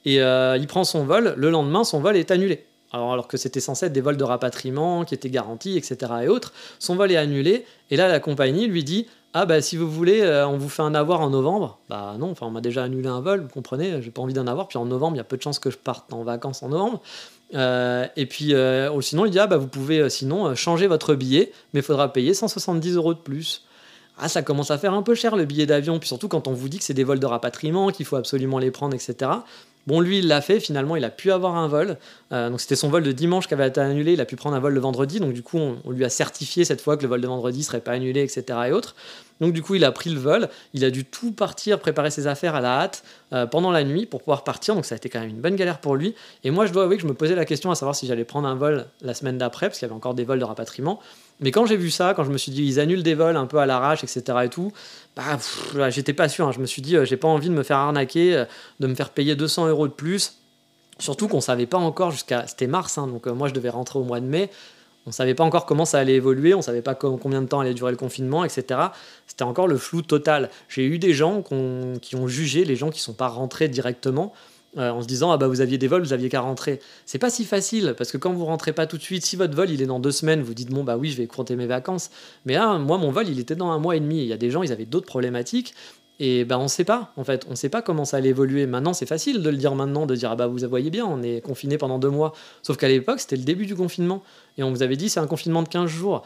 Speaker 1: Et euh, il prend son vol. Le lendemain, son vol est annulé. Alors, alors que c'était censé être des vols de rapatriement qui étaient garantis, etc. et autres. Son vol est annulé. Et là, la compagnie lui dit ah bah si vous voulez, euh, on vous fait un avoir en novembre. Bah non, enfin on m'a déjà annulé un vol, vous comprenez, j'ai pas envie d'en avoir. Puis en novembre, il y a peu de chances que je parte en vacances en novembre. Euh, et puis euh, sinon, il dit ah bah vous pouvez sinon changer votre billet, mais il faudra payer 170 euros de plus. Ah, ça commence à faire un peu cher le billet d'avion, puis surtout quand on vous dit que c'est des vols de rapatriement, qu'il faut absolument les prendre, etc. Bon, lui, il l'a fait, finalement, il a pu avoir un vol. Euh, donc, c'était son vol de dimanche qui avait été annulé. Il a pu prendre un vol le vendredi. Donc, du coup, on, lui a certifié cette fois que le vol de vendredi serait pas annulé, etc. et autres. Donc, du coup, il a pris le vol. Il a dû tout partir, préparer ses affaires à la hâte euh, pendant la nuit pour pouvoir partir. Donc, ça a été quand même une bonne galère pour lui. Et moi, je dois avouer que je me posais la question à savoir si j'allais prendre un vol la semaine d'après, parce qu'il y avait encore des vols de rapatriement. Mais quand j'ai vu ça, quand je me suis dit ils annulent des vols un peu à l'arrache, etc. et tout, bah, j'étais pas sûr. Hein. Je me suis dit, euh, j'ai pas envie de me faire arnaquer, de me faire payer 200 euros de plus Surtout qu'on savait pas encore jusqu'à. C'était mars, hein, donc euh, moi je devais rentrer au mois de mai. On savait pas encore comment ça allait évoluer, on savait pas combien de temps allait durer le confinement, etc. C'était encore le flou total. J'ai eu des gens qui ont jugé les gens qui sont pas rentrés directement euh, en se disant ah bah vous aviez des vols, vous aviez qu'à rentrer. C'est pas si facile parce que quand vous rentrez pas tout de suite, si votre vol il est dans deux semaines, vous dites bon bah oui je vais compter mes vacances. Mais là moi mon vol il était dans un mois et demi. Il y a des gens ils avaient d'autres problématiques et ben on sait pas, en fait, on sait pas comment ça allait évoluer. Maintenant, c'est facile de le dire maintenant, de dire ah bah vous voyez bien, on est confiné pendant deux mois. Sauf qu'à l'époque, c'était le début du confinement. Et on vous avait dit c'est un confinement de 15 jours.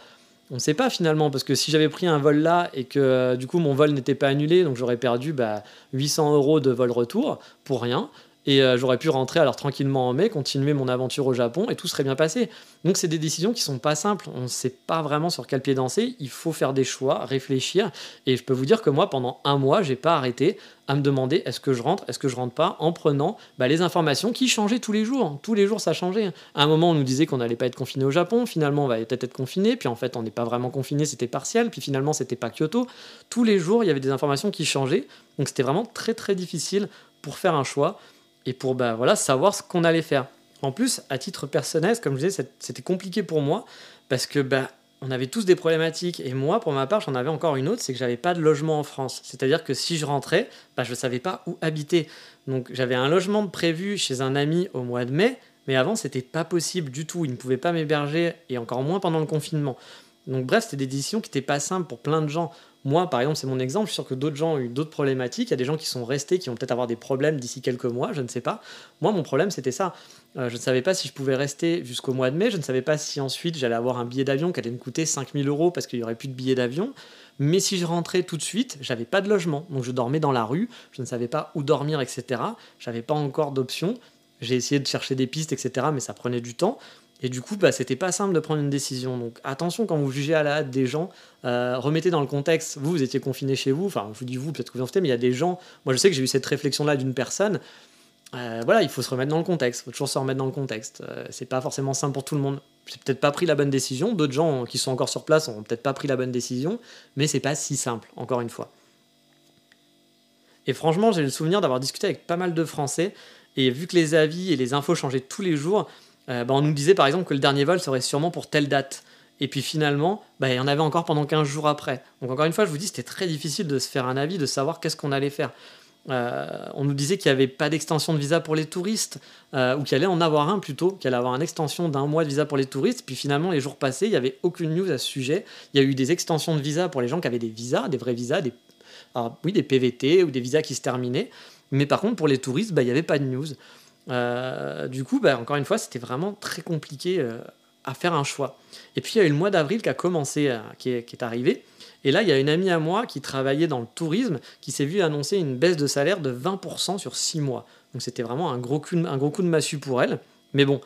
Speaker 1: On ne sait pas finalement, parce que si j'avais pris un vol là et que du coup mon vol n'était pas annulé, donc j'aurais perdu bah, 800 euros de vol retour pour rien. Et euh, j'aurais pu rentrer alors tranquillement en mai, continuer mon aventure au Japon et tout serait bien passé. Donc c'est des décisions qui sont pas simples. On ne sait pas vraiment sur quel pied danser. Il faut faire des choix, réfléchir. Et je peux vous dire que moi, pendant un mois, j'ai pas arrêté à me demander est-ce que je rentre, est-ce que je rentre pas, en prenant bah, les informations qui changeaient tous les jours. Tous les jours, ça changeait. À un moment, on nous disait qu'on n'allait pas être confiné au Japon. Finalement, on va peut-être être confiné. Puis en fait, on n'est pas vraiment confiné, c'était partiel. Puis finalement, c'était pas Kyoto. Tous les jours, il y avait des informations qui changeaient. Donc c'était vraiment très très difficile pour faire un choix et pour bah, voilà, savoir ce qu'on allait faire. En plus, à titre personnel, comme je disais, c'était compliqué pour moi parce que bah, on avait tous des problématiques. Et moi, pour ma part, j'en avais encore une autre, c'est que j'avais pas de logement en France. C'est-à-dire que si je rentrais, bah, je ne savais pas où habiter. Donc j'avais un logement prévu chez un ami au mois de mai, mais avant, c'était pas possible du tout. Il ne pouvait pas m'héberger, et encore moins pendant le confinement. Donc bref, c'était des décisions qui n'étaient pas simples pour plein de gens. Moi, par exemple, c'est mon exemple. Je suis sûr que d'autres gens ont eu d'autres problématiques. Il y a des gens qui sont restés, qui vont peut-être avoir des problèmes d'ici quelques mois, je ne sais pas. Moi, mon problème, c'était ça. Euh, je ne savais pas si je pouvais rester jusqu'au mois de mai. Je ne savais pas si ensuite j'allais avoir un billet d'avion qui allait me coûter 5000 euros parce qu'il n'y aurait plus de billets d'avion. Mais si je rentrais tout de suite, j'avais pas de logement. Donc je dormais dans la rue. Je ne savais pas où dormir, etc. J'avais pas encore d'options. J'ai essayé de chercher des pistes, etc. Mais ça prenait du temps. Et du coup, bah, c'était pas simple de prendre une décision. Donc attention quand vous jugez à la hâte des gens, euh, remettez dans le contexte. Vous, vous étiez confiné chez vous. Enfin, je vous dis vous, peut-être que vous en faites, mais il y a des gens. Moi, je sais que j'ai eu cette réflexion-là d'une personne. Euh, voilà, il faut se remettre dans le contexte. Il faut toujours se remettre dans le contexte. Euh, c'est pas forcément simple pour tout le monde. J'ai peut-être pas pris la bonne décision. D'autres gens qui sont encore sur place ont peut-être pas pris la bonne décision, mais c'est pas si simple. Encore une fois. Et franchement, j'ai le souvenir d'avoir discuté avec pas mal de Français, et vu que les avis et les infos changeaient tous les jours, bah, on nous disait par exemple que le dernier vol serait sûrement pour telle date. Et puis finalement, bah, il y en avait encore pendant 15 jours après. Donc encore une fois, je vous dis, c'était très difficile de se faire un avis, de savoir qu'est-ce qu'on allait faire. Euh, on nous disait qu'il n'y avait pas d'extension de visa pour les touristes, euh, ou qu'il allait en avoir un plutôt, qu'il allait avoir une extension d'un mois de visa pour les touristes. Puis finalement, les jours passés, il n'y avait aucune news à ce sujet. Il y a eu des extensions de visa pour les gens qui avaient des visas, des vrais visas, des, oui, des PVT ou des visas qui se terminaient. Mais par contre, pour les touristes, bah, il n'y avait pas de news. Euh, du coup, bah, encore une fois, c'était vraiment très compliqué à faire un choix. Et puis il y a eu le mois d'avril qui a commencé, euh, qui, est, arrivé. Et là, il y a une amie à moi qui travaillait dans le tourisme qui s'est vue annoncer une baisse de salaire de 20% sur 6 mois. Donc c'était vraiment un gros, coup de, un gros coup de massue pour elle. Mais bon,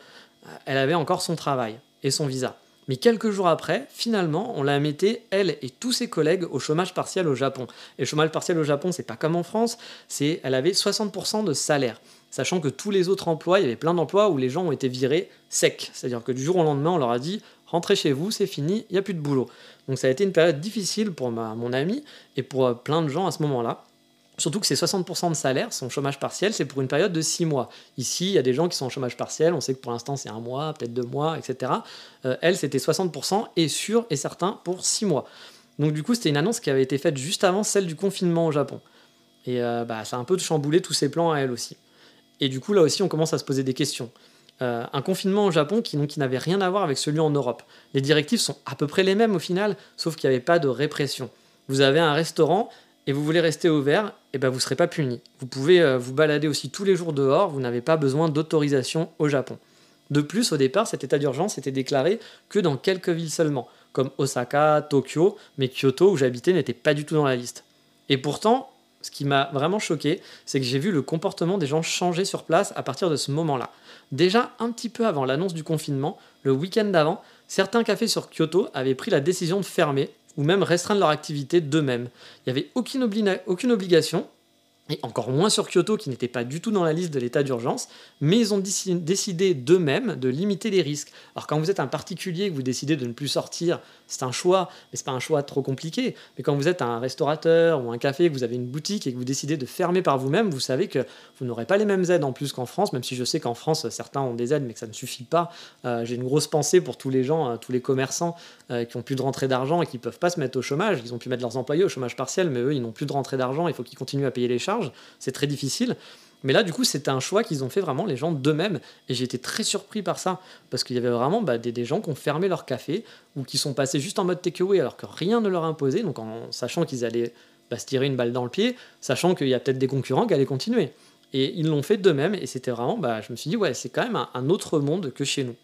Speaker 1: euh, elle avait encore son travail et son visa. Mais quelques jours après, finalement, on la mettait, elle et tous ses collègues, au chômage partiel au Japon. Et chômage partiel au Japon, c'est pas comme en France, c'est elle avait 60% de salaire sachant que tous les autres emplois, il y avait plein d'emplois où les gens ont été virés secs. C'est-à-dire que du jour au lendemain, on leur a dit rentrez chez vous, c'est fini, il n'y a plus de boulot. Donc ça a été une période difficile pour mon ami et pour euh, plein de gens à ce moment-là. Surtout que c'est 60% de salaire, son chômage partiel, c'est pour une période de 6 mois. Ici, il y a des gens qui sont en chômage partiel, on sait que pour l'instant c'est un mois, peut-être deux mois, etc. Euh, elle, c'était 60% et sûr et certain pour 6 mois. Donc du coup, c'était une annonce qui avait été faite juste avant celle du confinement au Japon. Et euh, bah, ça a un peu chamboulé tous ses plans à elle aussi. Et du coup, là aussi, on commence à se poser des questions. Euh, un confinement au Japon qui, n'avait rien à voir avec celui en Europe. Les directives sont à peu près les mêmes au final, sauf qu'il n'y avait pas de répression. Vous avez un restaurant et vous voulez rester ouvert, et eh ben vous ne serez pas puni. Vous pouvez euh, vous balader aussi tous les jours dehors, vous n'avez pas besoin d'autorisation au Japon. De plus, au départ, cet état d'urgence était déclaré que dans quelques villes seulement, comme Osaka, Tokyo, mais Kyoto, où j'habitais, n'était pas du tout dans la liste. Et pourtant, ce qui m'a vraiment choqué, c'est que j'ai vu le comportement des gens changer sur place à partir de ce moment-là. Déjà un petit peu avant l'annonce du confinement, le week-end d'avant, certains cafés sur Kyoto avaient pris la décision de fermer ou même restreindre leur activité d'eux-mêmes. Il n'y avait aucune, obligation, et encore moins sur Kyoto qui n'était pas du tout dans la liste de l'état d'urgence, mais ils ont décidé d'eux-mêmes de limiter les risques. Alors quand vous êtes un particulier que vous décidez de ne plus sortir, c'est un choix, mais c'est pas un choix trop compliqué. Mais quand vous êtes un restaurateur ou un café, que vous avez une boutique et que vous décidez de fermer par vous-même, vous savez que vous n'aurez pas les mêmes aides en plus qu'en France, même si je sais qu'en France certains ont des aides, mais que ça ne suffit pas. Euh, j'ai une grosse pensée pour tous les gens, euh, tous les commerçants euh, qui ont plus de rentrée d'argent et qui peuvent pas se mettre au chômage. Ils ont pu mettre leurs employés au chômage partiel, mais eux ils n'ont plus de rentrée d'argent. Il faut qu'ils continuent à payer les charges. C'est très difficile. Mais là, du coup, c'était un choix qu'ils ont fait vraiment les gens d'eux-mêmes. Et j'ai été très surpris par ça. Parce qu'il y avait vraiment bah, des, gens qui ont fermé leur café ou qui sont passés juste en mode takeaway alors que rien ne leur imposait. Donc en sachant qu'ils allaient bah, se tirer une balle dans le pied, sachant qu'il y a peut-être des concurrents qui allaient continuer. Et ils l'ont fait d'eux-mêmes. Et c'était vraiment, bah, je me suis dit, ouais, c'est quand même un, autre monde que chez nous.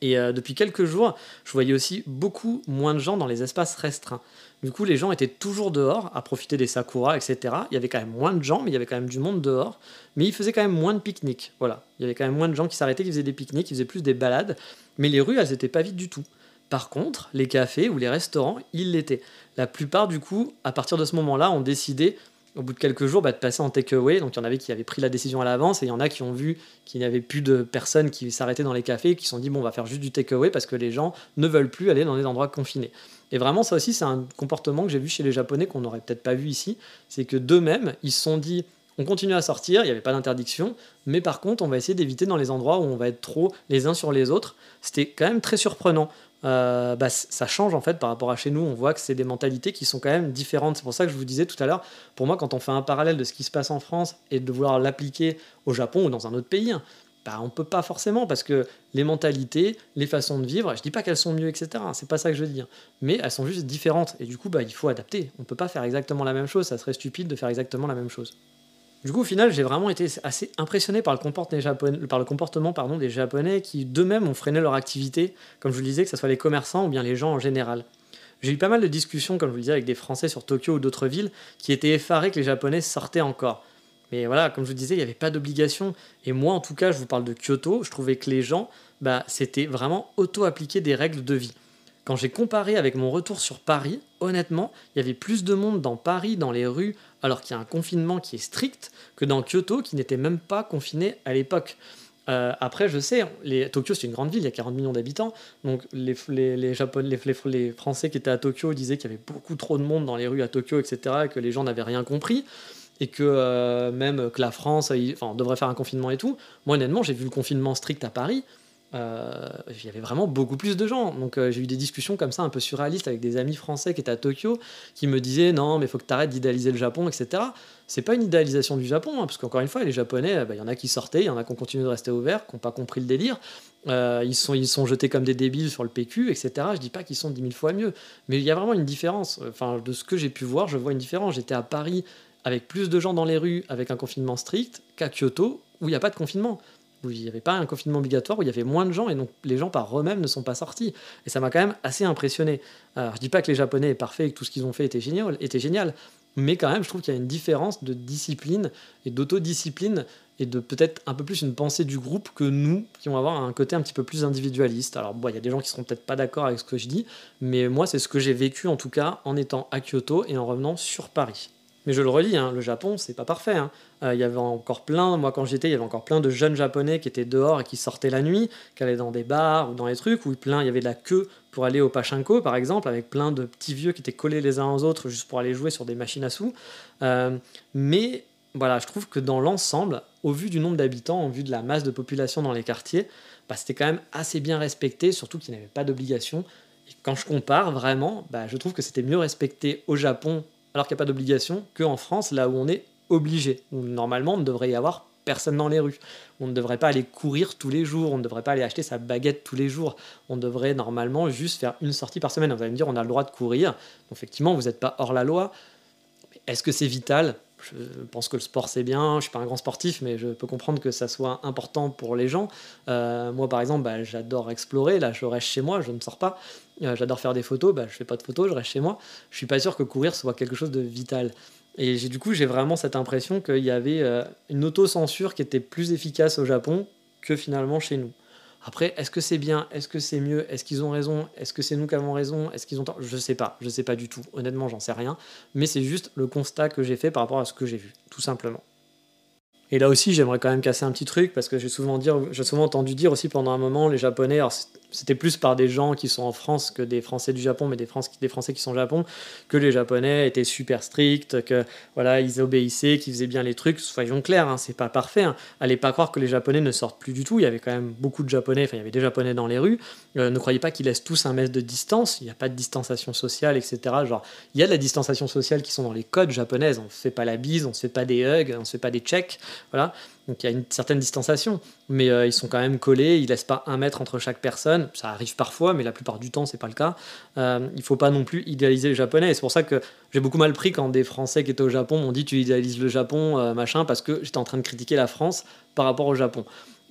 Speaker 1: Et euh, depuis quelques jours, je voyais aussi beaucoup moins de gens dans les espaces restreints. Du coup, les gens étaient toujours dehors à profiter des sakuras, etc. Il y avait quand même moins de gens, mais il y avait quand même du monde dehors. Mais ils faisaient quand même moins de pique-niques. Voilà. Il y avait quand même moins de gens qui s'arrêtaient, qui faisaient des pique-niques, qui faisaient plus des balades. Mais les rues, elles n'étaient pas vides du tout. Par contre, les cafés ou les restaurants, ils l'étaient. La plupart, du coup, à partir de ce moment-là, ont décidé, au bout de quelques jours, bah, de passer en takeaway. Donc il y en avait qui avaient pris la décision à l'avance et il y en a qui ont vu qu'il n'y avait plus de personnes qui s'arrêtaient dans les cafés et qui se sont dit, bon, on va faire juste du takeaway parce que les gens ne veulent plus aller dans des endroits confinés. Et vraiment, ça aussi, c'est un comportement que j'ai vu chez les Japonais qu'on n'aurait peut-être pas vu ici. C'est que d'eux-mêmes, ils se sont dit on continue à sortir, il n'y avait pas d'interdiction, mais par contre, on va essayer d'éviter dans les endroits où on va être trop les uns sur les autres. C'était quand même très surprenant. Euh, bah, ça change en fait par rapport à chez nous. On voit que c'est des mentalités qui sont quand même différentes. C'est pour ça que je vous disais tout à l'heure, pour moi, quand on fait un parallèle de ce qui se passe en France et de vouloir l'appliquer au Japon ou dans un autre pays, hein, bah, on peut pas forcément parce que les mentalités, les façons de vivre, je dis pas qu'elles sont mieux, etc. C'est pas ça que je veux dire, mais elles sont juste différentes et du coup, bah, il faut adapter. On peut pas faire exactement la même chose. Ça serait stupide de faire exactement la même chose. Du coup, au final, j'ai vraiment été assez impressionné par le, comportement, des Japonais qui d'eux-mêmes ont freiné leur activité, comme je vous le disais, que ce soit les commerçants ou bien les gens en général. J'ai eu pas mal de discussions, comme je vous le disais, avec des Français sur Tokyo ou d'autres villes qui étaient effarés que les Japonais sortaient encore. Mais voilà, comme je vous disais, il n'y avait pas d'obligation. Et moi, en tout cas, je vous parle de Kyoto, je trouvais que les gens, bah, c'était vraiment auto-appliquer des règles de vie. Quand j'ai comparé avec mon retour sur Paris, honnêtement, il y avait plus de monde dans Paris, dans les rues, alors qu'il y a un confinement qui est strict, que dans Kyoto, qui n'était même pas confiné à l'époque. Euh, après, je sais, Tokyo c'est une grande ville, il y a 40 millions d'habitants, donc les, Français qui étaient à Tokyo disaient qu'il y avait beaucoup trop de monde dans les rues à Tokyo, etc., et que les gens n'avaient rien compris. Et que même que la France enfin, devrait faire un confinement et tout. Moi, honnêtement, j'ai vu le confinement strict à Paris. Euh, il y avait vraiment beaucoup plus de gens. Donc euh, j'ai eu des discussions comme ça un peu surréalistes avec des amis français qui étaient à Tokyo qui me disaient non mais faut que tu arrêtes d'idéaliser le Japon, etc. C'est pas une idéalisation du Japon, hein, parce qu'encore une fois les Japonais, bah, il y en a qui sortaient, il y en a qui ont continué de rester ouverts, qui n'ont pas compris le délire. Euh, ils, sont, ils sont jetés comme des débiles sur le PQ, etc. Je dis pas qu'ils sont dix mille fois mieux, mais il y a vraiment une différence. Enfin, de ce que j'ai pu voir, je vois une différence. J'étais à Paris avec plus de gens dans les rues, avec un confinement strict, qu'à Kyoto, où il n'y a pas de confinement où il n'y avait pas un confinement obligatoire, où il y avait moins de gens, et donc les gens par eux-mêmes ne sont pas sortis. Et ça m'a quand même assez impressionné. Alors, je dis pas que les Japonais est parfait et que tout ce qu'ils ont fait était génial, était génial, mais quand même, je trouve qu'il y a une différence de discipline et d'autodiscipline et de peut-être un peu plus une pensée du groupe que nous, qui vont avoir un côté un petit peu plus individualiste. Alors, bon, il y a des gens qui seront peut-être pas d'accord avec ce que je dis, mais moi, c'est ce que j'ai vécu en tout cas en étant à Kyoto et en revenant sur Paris. Mais je le relis, hein, le Japon, c'est pas parfait. Hein. Euh, il y avait encore plein, moi quand j'étais, il y avait encore plein de jeunes japonais qui étaient dehors et qui sortaient la nuit, qui allaient dans des bars ou dans les trucs où plein, il y avait de la queue pour aller au Pachinko par exemple, avec plein de petits vieux qui étaient collés les uns aux autres juste pour aller jouer sur des machines à sous. Euh, mais voilà, je trouve que dans l'ensemble, au vu du nombre d'habitants, au vu de la masse de population dans les quartiers, bah, c'était quand même assez bien respecté, surtout qu'il n'y avait pas d'obligation. Et quand je compare vraiment, bah, je trouve que c'était mieux respecté au Japon alors qu'il n'y a pas d'obligation, qu'en France, là où on est obligé. normalement, on ne devrait y avoir personne dans les rues. On ne devrait pas aller courir tous les jours, on ne devrait pas aller acheter sa baguette tous les jours. On devrait normalement juste faire une sortie par semaine. Vous allez me dire, on a le droit de courir. effectivement, vous n'êtes pas hors la loi. Est-ce que c'est vital je pense que le sport c'est bien, je suis pas un grand sportif, mais je peux comprendre que ça soit important pour les gens. Euh, moi par exemple, bah, j'adore explorer, là je reste chez moi, je ne sors pas. Euh, j'adore faire des photos, bah, je fais pas de photos, je reste chez moi. Je suis pas sûr que courir soit quelque chose de vital. Et du coup, j'ai vraiment cette impression qu'il y avait euh, une autocensure qui était plus efficace au Japon que finalement chez nous. Après, est-ce que c'est bien? Est-ce que c'est mieux? Est-ce qu'ils ont raison? Est-ce que c'est nous qui avons raison? Est-ce qu'ils ont tort? Je sais pas. Je sais pas du tout. Honnêtement, j'en sais rien. Mais c'est juste le constat que j'ai fait par rapport à ce que j'ai vu, tout simplement. Et là aussi, j'aimerais quand même casser un petit truc parce que j'ai souvent, entendu dire aussi pendant un moment, les Japonais, c'était plus par des gens qui sont en France que des Français du Japon, mais des, Français qui sont au Japon, que les Japonais étaient super stricts, que voilà, ils obéissaient, qu'ils faisaient bien les trucs. Soyons clairs, hein, c'est pas parfait. Hein. Allez pas croire que les Japonais ne sortent plus du tout. Il y avait quand même beaucoup de Japonais, enfin il y avait des Japonais dans les rues. Euh, ne croyez pas qu'ils laissent tous un mètre de distance. Il n'y a pas de distanciation sociale, etc. Genre, il y a de la distanciation sociale qui sont dans les codes japonaises. On ne fait pas la bise, on ne fait pas des hugs, on ne fait pas des checks. Voilà. Donc il y a une certaine distanciation, mais euh, ils sont quand même collés, ils laissent pas un mètre entre chaque personne. Ça arrive parfois, mais la plupart du temps c'est pas le cas. Euh, il faut pas non plus idéaliser les Japonais. c'est pour ça que j'ai beaucoup mal pris quand des Français qui étaient au Japon m'ont dit tu idéalises le Japon, euh, machin, parce que j'étais en train de critiquer la France par rapport au Japon.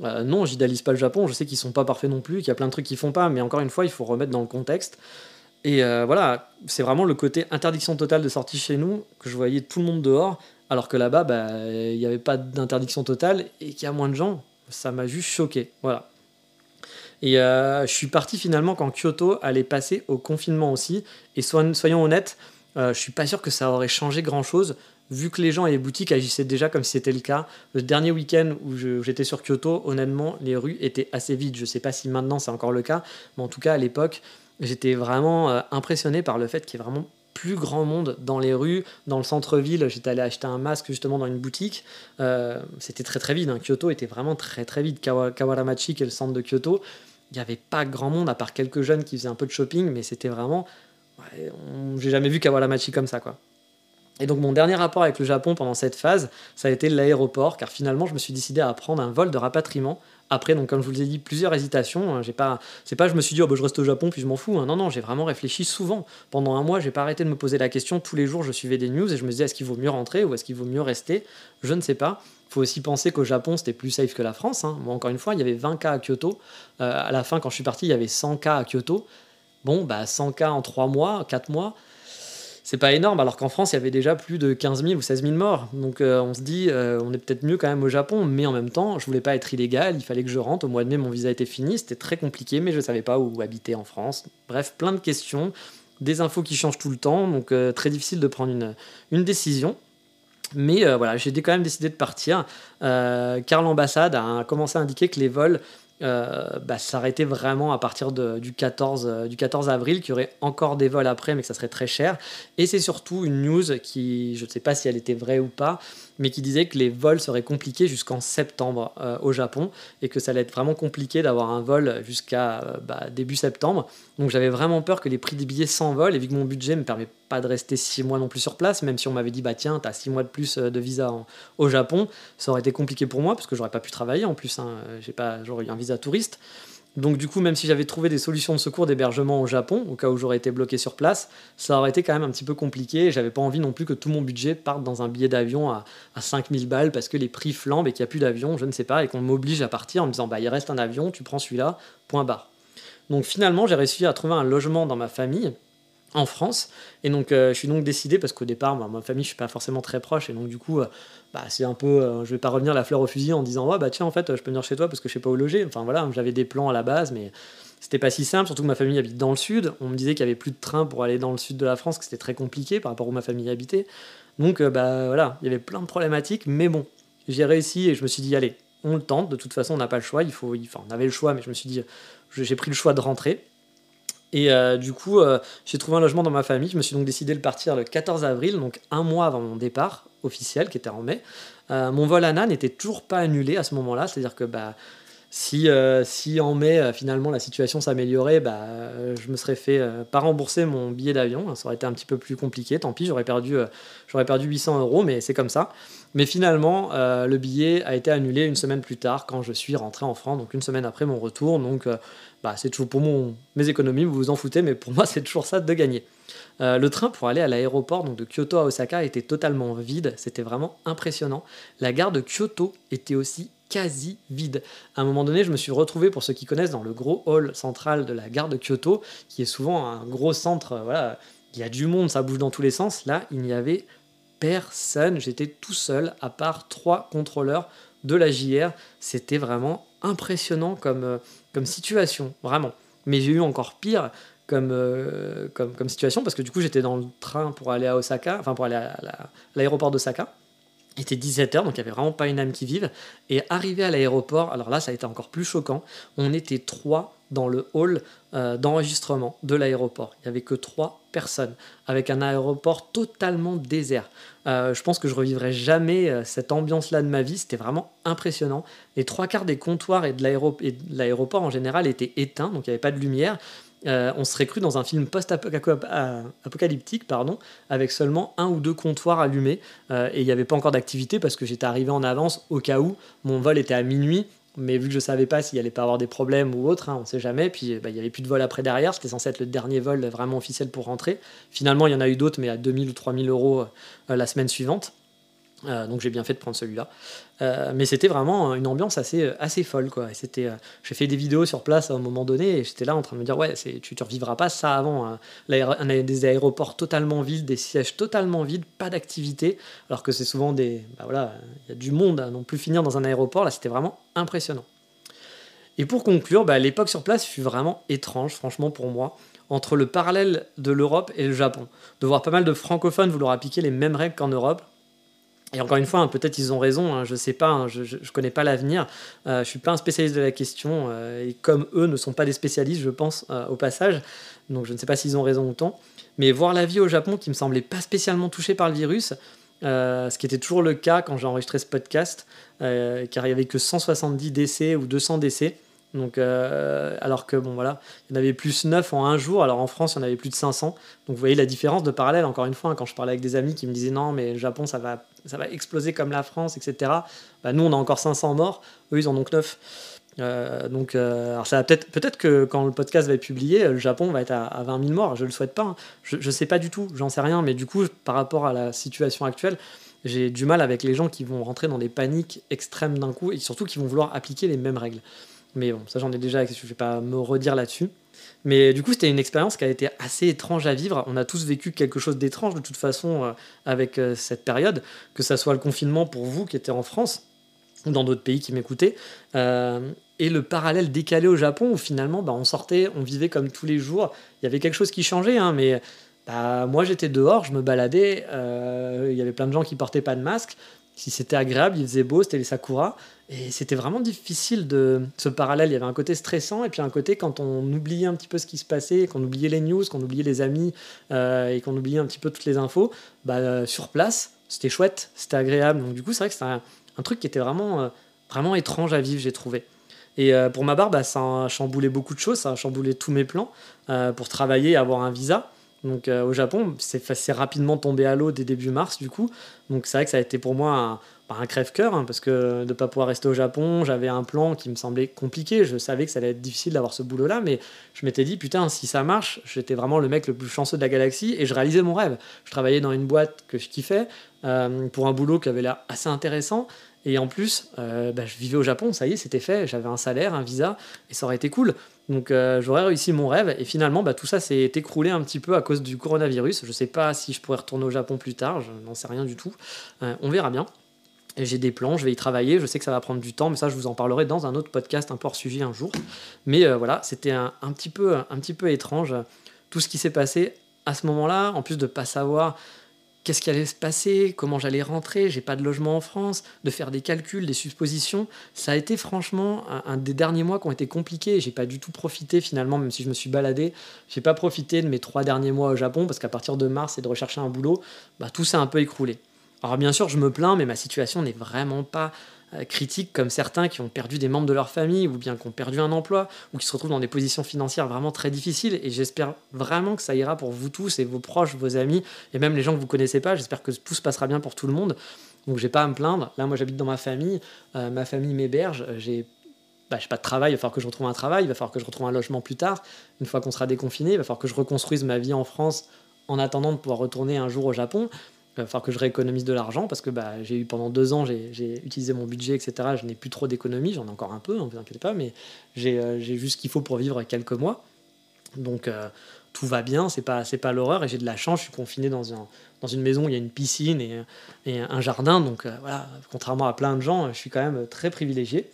Speaker 1: Euh, non, j'idéalise pas le Japon. Je sais qu'ils sont pas parfaits non plus, qu'il y a plein de trucs qu'ils font pas, mais encore une fois, il faut remettre dans le contexte. Et voilà, c'est vraiment le côté interdiction totale de sortie chez nous que je voyais tout le monde dehors alors que là-bas, bah, il n'y avait pas d'interdiction totale et qu'il y a moins de gens. Ça m'a juste choqué. Voilà. Et euh, je suis parti finalement quand Kyoto allait passer au confinement aussi. Et soyons honnêtes, euh, je suis pas sûr que ça aurait changé grand-chose, vu que les gens et les boutiques agissaient déjà comme si c'était le cas. Le dernier week-end où j'étais sur Kyoto, honnêtement, les rues étaient assez vides. Je ne sais pas si maintenant c'est encore le cas, mais en tout cas à l'époque, j'étais vraiment euh, impressionné par le fait qu'il y ait vraiment plus grand monde dans les rues, dans le centre-ville. J'étais allé acheter un masque justement dans une boutique. Euh, c'était très très vide. Hein. Kyoto était vraiment très très vide. Kawaramachi, qui est le centre de Kyoto, il n'y avait pas grand monde à part quelques jeunes qui faisaient un peu de shopping, mais c'était vraiment. J'ai jamais vu Kawaramachi comme ça quoi. Et donc mon dernier rapport avec le Japon pendant cette phase, ça a été l'aéroport, car finalement je me suis décidé à prendre un vol de rapatriement après, donc comme je vous l'ai dit, plusieurs hésitations. Hein, j'ai pas, c'est pas je me suis dit oh, bah, je reste au Japon puis je m'en fous. Hein. Non non, j'ai vraiment réfléchi souvent. Pendant un mois, j'ai pas arrêté de me poser la question. Tous les jours, je suivais des news et je me disais est-ce qu'il vaut mieux rentrer ou est-ce qu'il vaut mieux rester? Je ne sais pas. Il faut aussi penser qu'au Japon, c'était plus safe que la France. Hein. Encore une fois, il y avait 20 cas à Kyoto. Euh, à la fin, quand je suis parti, il y avait 100 cas à Kyoto. Bon, bah 100 cas en 3 mois, 4 mois c'est pas énorme, alors qu'en France, il y avait déjà plus de 15 000 ou 16 000 morts. Donc euh, on se dit, euh, on est peut-être mieux quand même au Japon, mais en même temps, je voulais pas être illégal, il fallait que je rentre. Au mois de mai, mon visa était fini, c'était très compliqué, mais je savais pas où habiter en France. Bref, plein de questions, des infos qui changent tout le temps, donc euh, très difficile de prendre une, une décision. Mais voilà, j'ai quand même décidé de partir, car l'ambassade a commencé à indiquer que les vols euh, bah, s'arrêter vraiment à partir du, 14, euh, du 14 avril, qu'il y aurait encore des vols après, mais que ça serait très cher. Et c'est surtout une news qui, je ne sais pas si elle était vraie ou pas, mais qui disait que les vols seraient compliqués jusqu'en septembre euh, au Japon et que ça allait être vraiment compliqué d'avoir un vol jusqu'à bah, début septembre. Donc j'avais vraiment peur que les prix des billets s'envolent et vu que mon budget ne me permet pas de rester six mois non plus sur place, même si on m'avait dit bah tiens, tu as six mois de plus de visa au Japon, ça aurait été compliqué pour moi parce que j'aurais pas pu travailler en plus. Hein, j'ai pas, j'aurais eu un visa touriste. Donc du coup, même si j'avais trouvé des solutions de secours d'hébergement au Japon, au cas où j'aurais été bloqué sur place, ça aurait été quand même un petit peu compliqué. J'avais pas envie non plus que tout mon budget parte dans un billet d'avion à, à 5000 balles parce que les prix flambent et qu'il n'y a plus d'avion, je ne sais pas, et qu'on m'oblige à partir en me disant bah il reste un avion, tu prends celui-là, point barre. Donc finalement, j'ai réussi à trouver un logement dans ma famille en France. Et donc, euh, je suis donc décidé, parce qu'au départ, bah, ma famille, je suis pas forcément très proche, et donc du coup, euh, bah, c'est un peu, euh, je vais pas revenir la fleur au fusil en disant, ouais, bah tiens, en fait, je peux venir chez toi parce que je sais pas où loger. Enfin voilà, j'avais des plans à la base, mais c'était pas si simple, surtout que ma famille habite dans le sud. On me disait qu'il y avait plus de train pour aller dans le sud de la France, que c'était très compliqué par rapport où ma famille habitait. Donc, bah voilà, il y avait plein de problématiques, mais bon, j'ai réussi et je me suis dit, allez, on le tente, de toute façon, on n'a pas le choix, il faut, enfin, on avait le choix, mais je me suis dit, j'ai pris le choix de rentrer. Et euh, du coup, euh, j'ai trouvé un logement dans ma famille. Je me suis donc décidé de partir le 14 avril, donc un mois avant mon départ officiel, qui était en mai. Euh, mon vol à n'était toujours pas annulé à ce moment-là, c'est-à-dire que bah, si, si en mai, finalement, la situation s'améliorait, bah, je me serais fait pas rembourser mon billet d'avion. Ça aurait été un petit peu plus compliqué, tant pis, j'aurais perdu, perdu 800 euros, mais c'est comme ça. Mais finalement, le billet a été annulé une semaine plus tard, quand je suis rentré en France, donc une semaine après mon retour. Donc bah, c'est toujours pour mon, mes économies, vous vous en foutez, mais pour moi, c'est toujours ça de gagner. Euh, le train pour aller à l'aéroport de Kyoto à Osaka était totalement vide, c'était vraiment impressionnant. La gare de Kyoto était aussi quasi vide. À un moment donné, je me suis retrouvé, pour ceux qui connaissent, dans le gros hall central de la gare de Kyoto, qui est souvent un gros centre, euh, il y a du monde, ça bouge dans tous les sens. Là, il n'y avait personne, j'étais tout seul, à part trois contrôleurs de la JR. C'était vraiment impressionnant comme, euh, comme situation, vraiment. Mais j'ai eu encore pire comme, euh, comme, comme, situation, parce que du coup j'étais dans le train pour aller à Osaka, enfin pour aller à l'aéroport d'Osaka. Il était 17h, donc il n'y avait vraiment pas une âme qui vive. Et arrivé à l'aéroport, alors là ça a été encore plus choquant, on était trois dans le hall euh, d'enregistrement de l'aéroport. Il n'y avait que trois personnes, avec un aéroport totalement désert. Euh, je pense que je revivrai jamais euh, cette ambiance-là de ma vie. C'était vraiment impressionnant. Les trois quarts des comptoirs et de l'aéroport en général étaient éteints, donc il n'y avait pas de lumière. On serait cru dans un film post-apocalyptique, pardon, avec seulement un ou deux comptoirs allumés, et il n'y avait pas encore d'activité parce que j'étais arrivé en avance au cas où mon vol était à minuit mais vu que je savais pas s'il allait pas avoir des problèmes ou autre, hein, on sait jamais. Puis bah, il y avait plus de vol après derrière, c'était censé être le dernier vol vraiment officiel pour rentrer. Finalement, il y en a eu d'autres, mais à 2000 ou 3000 euros euh, la semaine suivante. Euh, donc j'ai bien fait de prendre celui-là. Euh, mais c'était vraiment une ambiance assez, assez folle. Quoi. C'était, j'ai fait des vidéos sur place à un moment donné et j'étais là en train de me dire ouais, tu ne revivras pas ça avant. Hein. des aéroports totalement vides, des sièges totalement vides, pas d'activité. Alors que c'est souvent des... Bah voilà, il y a du monde à non plus finir dans un aéroport. Là, c'était vraiment impressionnant. Et pour conclure, bah, l'époque sur place fut vraiment étrange, franchement, pour moi, entre le parallèle de l'Europe et le Japon. De voir pas mal de francophones vouloir appliquer les mêmes règles qu'en Europe, et encore une fois, hein, peut-être ils ont raison, hein, je ne sais pas, hein, je ne connais pas l'avenir, euh, je ne suis pas un spécialiste de la question, euh, et comme eux ne sont pas des spécialistes, je pense, euh, au passage, donc je ne sais pas s'ils ont raison ou tant, mais voir la vie au Japon qui me semblait pas spécialement touchée par le virus, ce qui était toujours le cas quand j'ai enregistré ce podcast, car il n'y avait que 170 décès ou 200 décès, euh, alors que bon voilà, il y en avait plus 9 en un jour, alors en France il y en avait plus de 500. Donc vous voyez la différence de parallèle, encore une fois, hein, quand je parlais avec des amis qui me disaient non mais le Japon ça va, va exploser comme la France, etc. Bah, nous on a encore 500 morts, eux ils en ont que 9. Euh, donc, euh, alors ça peut-être peut-être que quand le podcast va être publié, le Japon va être à, 20 000 morts. Je le souhaite pas. Hein. Je, ne sais pas du tout. J'en sais rien. Mais du coup, par rapport à la situation actuelle, j'ai du mal avec les gens qui vont rentrer dans des paniques extrêmes d'un coup et surtout qui vont vouloir appliquer les mêmes règles. Mais bon, ça j'en ai déjà, je ne vais pas me redire là-dessus. Mais du coup, c'était une expérience qui a été assez étrange à vivre. On a tous vécu quelque chose d'étrange de toute façon euh, avec euh, cette période, que ça soit le confinement pour vous qui étiez en France ou dans d'autres pays qui m'écoutaient, euh, et le parallèle décalé au Japon où finalement bah, on sortait, on vivait comme tous les jours. Il y avait quelque chose qui changeait, hein, mais bah, moi j'étais dehors, je me baladais, il y avait plein de gens qui portaient pas de masque. Si c'était agréable, il faisait beau, c'était les sakura. Et c'était vraiment difficile de ce parallèle. Il y avait un côté stressant et puis un côté quand on oubliait un petit peu ce qui se passait, qu'on oubliait les news, qu'on oubliait les amis euh, et qu'on oubliait un petit peu toutes les infos, bah, euh, sur place, c'était chouette, c'était agréable. Donc du coup, c'est vrai que c'était un, truc qui était vraiment, euh, vraiment étrange à vivre, j'ai trouvé. Et pour ma part, bah, ça a chamboulé beaucoup de choses, ça a chamboulé tous mes plans pour travailler et avoir un visa. Donc au Japon, c'est rapidement tombé à l'eau dès début mars du coup. Donc c'est vrai que ça a été pour moi un, un crève-cœur, hein, parce que de ne pas pouvoir rester au Japon, j'avais un plan qui me semblait compliqué. Je savais que ça allait être difficile d'avoir ce boulot-là, mais je m'étais dit, putain, si ça marche, j'étais vraiment le mec le plus chanceux de la galaxie et je réalisais mon rêve. Je travaillais dans une boîte que je kiffais, euh, pour un boulot qui avait l'air assez intéressant. Et en plus, euh, bah, je vivais au Japon, ça y est, c'était fait, j'avais un salaire, un visa, et ça aurait été cool. Donc euh, j'aurais réussi mon rêve, et finalement, bah, tout ça s'est écroulé un petit peu à cause du coronavirus. Je ne sais pas si je pourrais retourner au Japon plus tard, je n'en sais rien du tout. on verra bien j'ai des plans, je vais y travailler, je sais que ça va prendre du temps, mais ça je vous en parlerai dans un autre podcast un peu hors sujet un jour. Mais euh, voilà, c'était un, petit peu, un petit peu étrange tout ce qui s'est passé à ce moment-là, en plus de ne pas savoir qu'est-ce qui allait se passer, comment j'allais rentrer, j'ai pas de logement en France, de faire des calculs, des suppositions. Ça a été franchement un, des derniers mois qui ont été compliqués. J'ai pas du tout profité finalement, même si je me suis baladé, j'ai pas profité de mes trois derniers mois au Japon parce qu'à partir de mars et de rechercher un boulot, bah, tout s'est un peu écroulé. Alors bien sûr, je me plains, mais ma situation n'est vraiment pas euh, critique comme certains qui ont perdu des membres de leur famille ou bien qui ont perdu un emploi ou qui se retrouvent dans des positions financières vraiment très difficiles. Et j'espère vraiment que ça ira pour vous tous et vos proches, vos amis et même les gens que vous connaissez pas. J'espère que tout se passera bien pour tout le monde. Donc j'ai pas à me plaindre. Là, moi, j'habite dans ma famille. Euh, ma famille m'héberge. J'ai bah, pas de travail, il va falloir que je retrouve un travail, il va falloir que je retrouve un logement plus tard. Une fois qu'on sera déconfiné, il va falloir que je reconstruise ma vie en France en attendant de pouvoir retourner un jour au Japon. Il va falloir que je rééconomise de l'argent parce que bah, j'ai eu pendant deux ans, j'ai utilisé mon budget, etc. Je n'ai plus trop d'économies, j'en ai encore un peu, ne hein, vous inquiétez pas, mais j'ai euh, juste ce qu'il faut pour vivre quelques mois. Donc euh, tout va bien, c'est pas, pas l'horreur et j'ai de la chance, je suis confiné dans, un, dans une maison où il y a une piscine et, et un jardin. Donc euh, voilà, contrairement à plein de gens, je suis quand même très privilégié.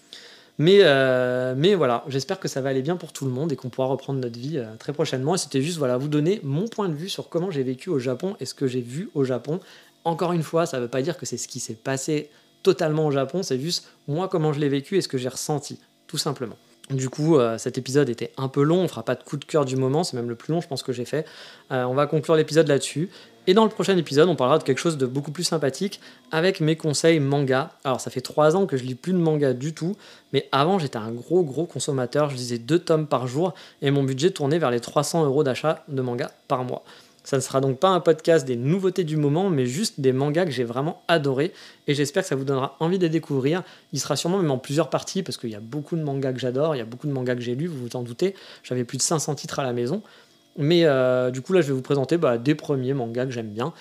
Speaker 1: Mais, euh, mais voilà, j'espère que ça va aller bien pour tout le monde et qu'on pourra reprendre notre vie euh, très prochainement. Et c'était juste voilà, vous donner mon point de vue sur comment j'ai vécu au Japon et ce que j'ai vu au Japon. Encore une fois, ça ne veut pas dire que c'est ce qui s'est passé totalement au Japon, c'est juste moi comment je l'ai vécu et ce que j'ai ressenti, tout simplement. Du coup, euh, cet épisode était un peu long, on fera pas de coup de cœur du moment, c'est même le plus long je pense que j'ai fait. on va conclure l'épisode là-dessus. Et dans le prochain épisode, on parlera de quelque chose de beaucoup plus sympathique avec mes conseils manga. Alors, ça fait trois ans que je lis plus de manga du tout, mais avant, j'étais un gros, gros consommateur. Je lisais deux tomes par jour et mon budget tournait vers les 300 euros d'achat de manga par mois. Ça ne sera donc pas un podcast des nouveautés du moment, mais juste des mangas que j'ai vraiment adorés et j'espère que ça vous donnera envie de les découvrir. Il sera sûrement même en plusieurs parties parce qu'il y a beaucoup de mangas que j'adore, il y a beaucoup de mangas que j'ai lus, vous vous en doutez. J'avais plus de 500 titres à la maison. Mais euh, du coup, là, je vais vous présenter bah, des premiers mangas que j'aime bien.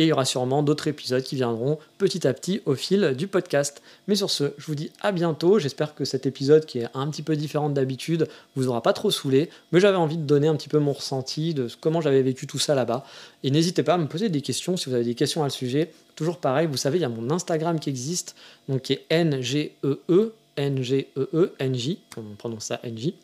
Speaker 1: Et il y aura sûrement d'autres épisodes qui viendront petit à petit au fil du podcast. Mais sur ce, je vous dis à bientôt. J'espère que cet épisode, qui est un petit peu différent d'habitude, vous aura pas trop saoulé. Mais j'avais envie de donner un petit peu mon ressenti de comment j'avais vécu tout ça là-bas. Et n'hésitez pas à me poser des questions si vous avez des questions à le sujet. Toujours pareil, vous savez, il y a mon Instagram qui existe, donc qui est N-G-E-E, N-G-E-E, N-J, on prononce ça N-J.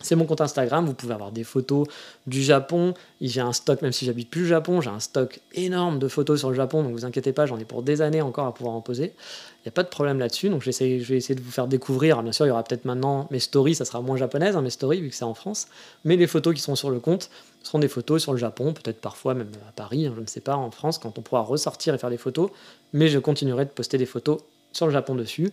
Speaker 1: C'est mon compte Instagram, vous pouvez avoir des photos du Japon. J'ai un stock, même si j'habite plus au Japon, j'ai un stock énorme de photos sur le Japon, donc vous inquiétez pas, j'en ai pour des années encore à pouvoir en poser. Il n'y a pas de problème là-dessus, donc je vais essayer de vous faire découvrir. bien sûr, il y aura peut-être maintenant mes stories, ça sera moins japonaise, hein, mes stories, vu que c'est en France. Mais les photos qui seront sur le compte seront des photos sur le Japon, peut-être parfois même à Paris, hein, je ne sais pas, en France, quand on pourra ressortir et faire des photos. Mais je continuerai de poster des photos sur le Japon dessus.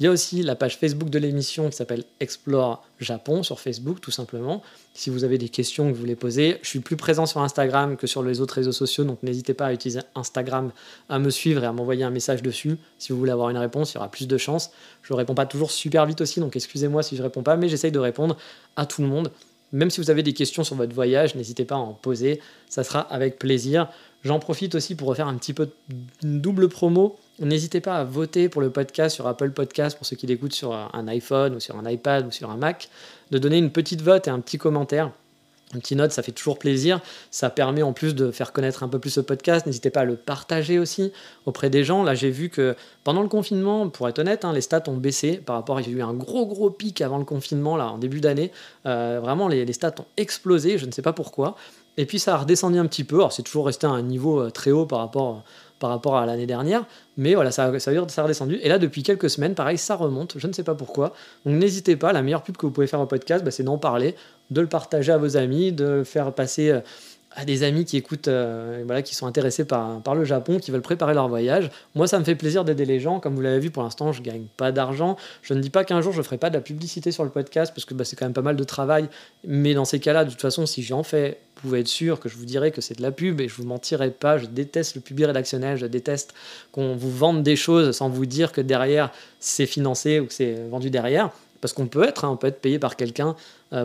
Speaker 1: Il y a aussi la page Facebook de l'émission qui s'appelle Explore Japon sur Facebook, tout simplement. Si vous avez des questions que vous voulez poser, je suis plus présent sur Instagram que sur les autres réseaux sociaux, donc n'hésitez pas à utiliser Instagram, à me suivre et à m'envoyer un message dessus. Si vous voulez avoir une réponse, il y aura plus de chances. Je ne réponds pas toujours super vite aussi, donc excusez-moi si je ne réponds pas, mais j'essaye de répondre à tout le monde. Même si vous avez des questions sur votre voyage, n'hésitez pas à en poser, ça sera avec plaisir. J'en profite aussi pour refaire un petit peu de double promo N'hésitez pas à voter pour le podcast sur Apple Podcast pour ceux qui l'écoutent sur un iPhone ou sur un iPad ou sur un Mac, de donner une petite vote et un petit commentaire. Une petite note, ça fait toujours plaisir. Ça permet en plus de faire connaître un peu plus ce podcast. N'hésitez pas à le partager aussi auprès des gens. Là, j'ai vu que pendant le confinement, pour être honnête, hein, les stats ont baissé par rapport. Il y a eu un gros gros pic avant le confinement, là, en début d'année. Euh, vraiment, les, les, stats ont explosé. Je ne sais pas pourquoi. Et puis ça a redescendu un petit peu. Alors, c'est toujours resté à un niveau euh, très haut par rapport par rapport à l'année dernière. Mais voilà, ça, ça, ça a redescendu. Et là, depuis quelques semaines, pareil, ça remonte. Je ne sais pas pourquoi. Donc n'hésitez pas. La meilleure pub que vous pouvez faire au podcast, bah, c'est d'en parler, de le partager à vos amis, de faire passer euh, à des amis qui écoutent, euh, voilà, qui sont intéressés par, le Japon, qui veulent préparer leur voyage. Moi, ça me fait plaisir d'aider les gens. Comme vous l'avez vu, pour l'instant, je gagne pas d'argent. Je ne dis pas qu'un jour, je ferai pas de la publicité sur le podcast, parce que bah, c'est quand même pas mal de travail. Mais dans ces cas-là, de toute façon, si j'en fais, vous pouvez être sûr que je vous dirai que c'est de la pub et je vous mentirai pas. Je déteste le public rédactionnel, je déteste qu'on vous vende des choses sans vous dire que derrière, c'est financé ou que c'est vendu derrière parce qu'on peut être, hein, on peut être payé par quelqu'un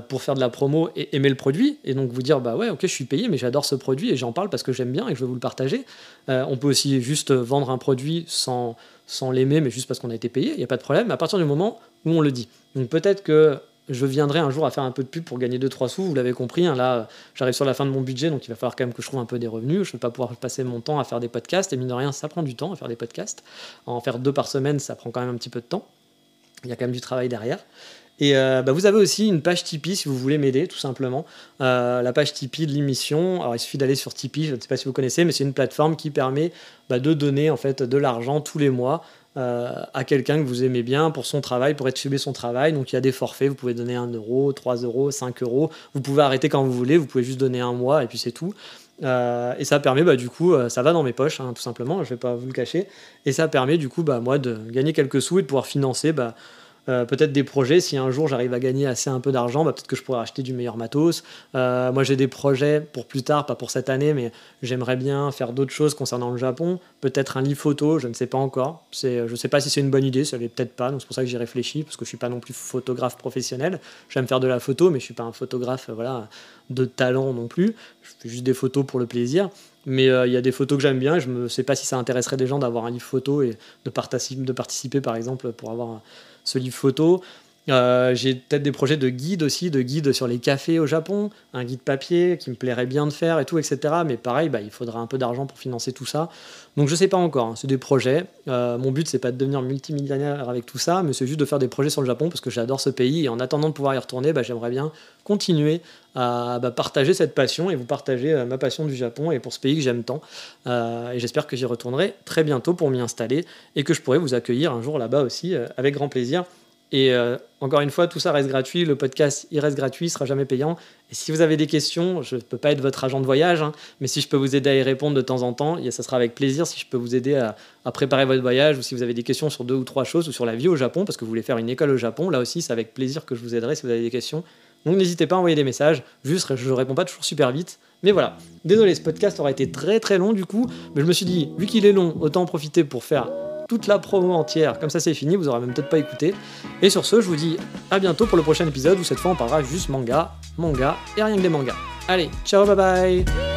Speaker 1: pour faire de la promo et aimer le produit, et donc vous dire bah ouais ok je suis payé mais j'adore ce produit et j'en parle parce que j'aime bien et je veux vous le partager. Euh, on peut aussi juste vendre un produit sans, sans l'aimer mais juste parce qu'on a été payé, il n'y a pas de problème, à partir du moment où on le dit. Donc peut-être que je viendrai un jour à faire un peu de pub pour gagner 2-3 sous, vous l'avez compris, hein, là j'arrive sur la fin de mon budget, donc il va falloir quand même que je trouve un peu des revenus, je ne vais pas pouvoir passer mon temps à faire des podcasts, et mine de rien ça prend du temps à faire des podcasts, en faire deux par semaine ça prend quand même un petit peu de temps, il y a quand même du travail derrière. Et euh, bah, vous avez aussi une page Tipeee si vous voulez m'aider, tout simplement. Euh, la page Tipeee de l'émission. Alors il suffit d'aller sur Tipeee, je ne sais pas si vous connaissez, mais c'est une plateforme qui permet bah, de donner en fait de l'argent tous les mois euh, à quelqu'un que vous aimez bien pour son travail, pour être suivi son travail. Donc il y a des forfaits, vous pouvez donner 1 euro, 3 euros, 5 euros. Vous pouvez arrêter quand vous voulez, vous pouvez juste donner un mois et puis c'est tout. et ça permet, bah, du coup, ça va dans mes poches, hein, tout simplement, je ne vais pas vous le cacher. Et ça permet, du coup, bah, moi, de gagner quelques sous et de pouvoir financer bah, euh, peut-être des projets. Si un jour j'arrive à gagner assez un peu d'argent, bah, peut-être que je pourrais acheter du meilleur matos. Euh, moi, j'ai des projets pour plus tard, pas pour cette année, mais j'aimerais bien faire d'autres choses concernant le Japon. Peut-être un livre photo, je ne sais pas encore. je ne sais pas si c'est une bonne idée, ça l'est peut-être pas. Donc c'est pour ça que j'y réfléchis, parce que je suis pas non plus photographe professionnel. J'aime faire de la photo, mais je suis pas un photographe, voilà, de talent non plus. Je fais juste des photos pour le plaisir. Mais il y a des photos que j'aime bien. Je ne sais pas si ça intéresserait des gens d'avoir un livre photo et de, de participer, par exemple, pour avoir ce livre photo. Euh, j'ai peut-être des projets de guide aussi, de guide sur les cafés au Japon, un guide papier qui me plairait bien de faire et tout, etc. Mais pareil, bah, il faudra un peu d'argent pour financer tout ça. Donc je sais pas encore, hein, c'est des projets. Euh, mon but c'est pas de devenir multimillionnaire avec tout ça, mais c'est juste de faire des projets sur le Japon parce que j'adore ce pays et en attendant de pouvoir y retourner, bah, j'aimerais bien continuer à bah, partager cette passion et vous partager euh, ma passion du Japon et pour ce pays que j'aime tant. et j'espère que j'y retournerai très bientôt pour m'y installer et que je pourrai vous accueillir un jour là-bas aussi avec grand plaisir. Et euh, encore une fois, tout ça reste gratuit. Le podcast, il reste gratuit, il sera jamais payant. Et si vous avez des questions, je ne peux pas être votre agent de voyage, hein, mais si je peux vous aider à y répondre de temps en temps, ça sera avec plaisir. Si je peux vous aider à, préparer votre voyage, ou si vous avez des questions sur deux ou trois choses, ou sur la vie au Japon, parce que vous voulez faire une école au Japon, là aussi, c'est avec plaisir que je vous aiderai si vous avez des questions. Donc n'hésitez pas à envoyer des messages. Juste, je ne réponds pas toujours super vite. Mais voilà. Désolé, ce podcast aura été très très long du coup, mais je me suis dit, vu qu'il est long, autant en profiter pour faire toute la promo entière, comme ça c'est fini, vous aurez même peut-être pas écouté. Et sur ce, je vous dis à bientôt pour le prochain épisode où cette fois on parlera juste manga, manga et rien que des mangas. Allez, ciao, bye bye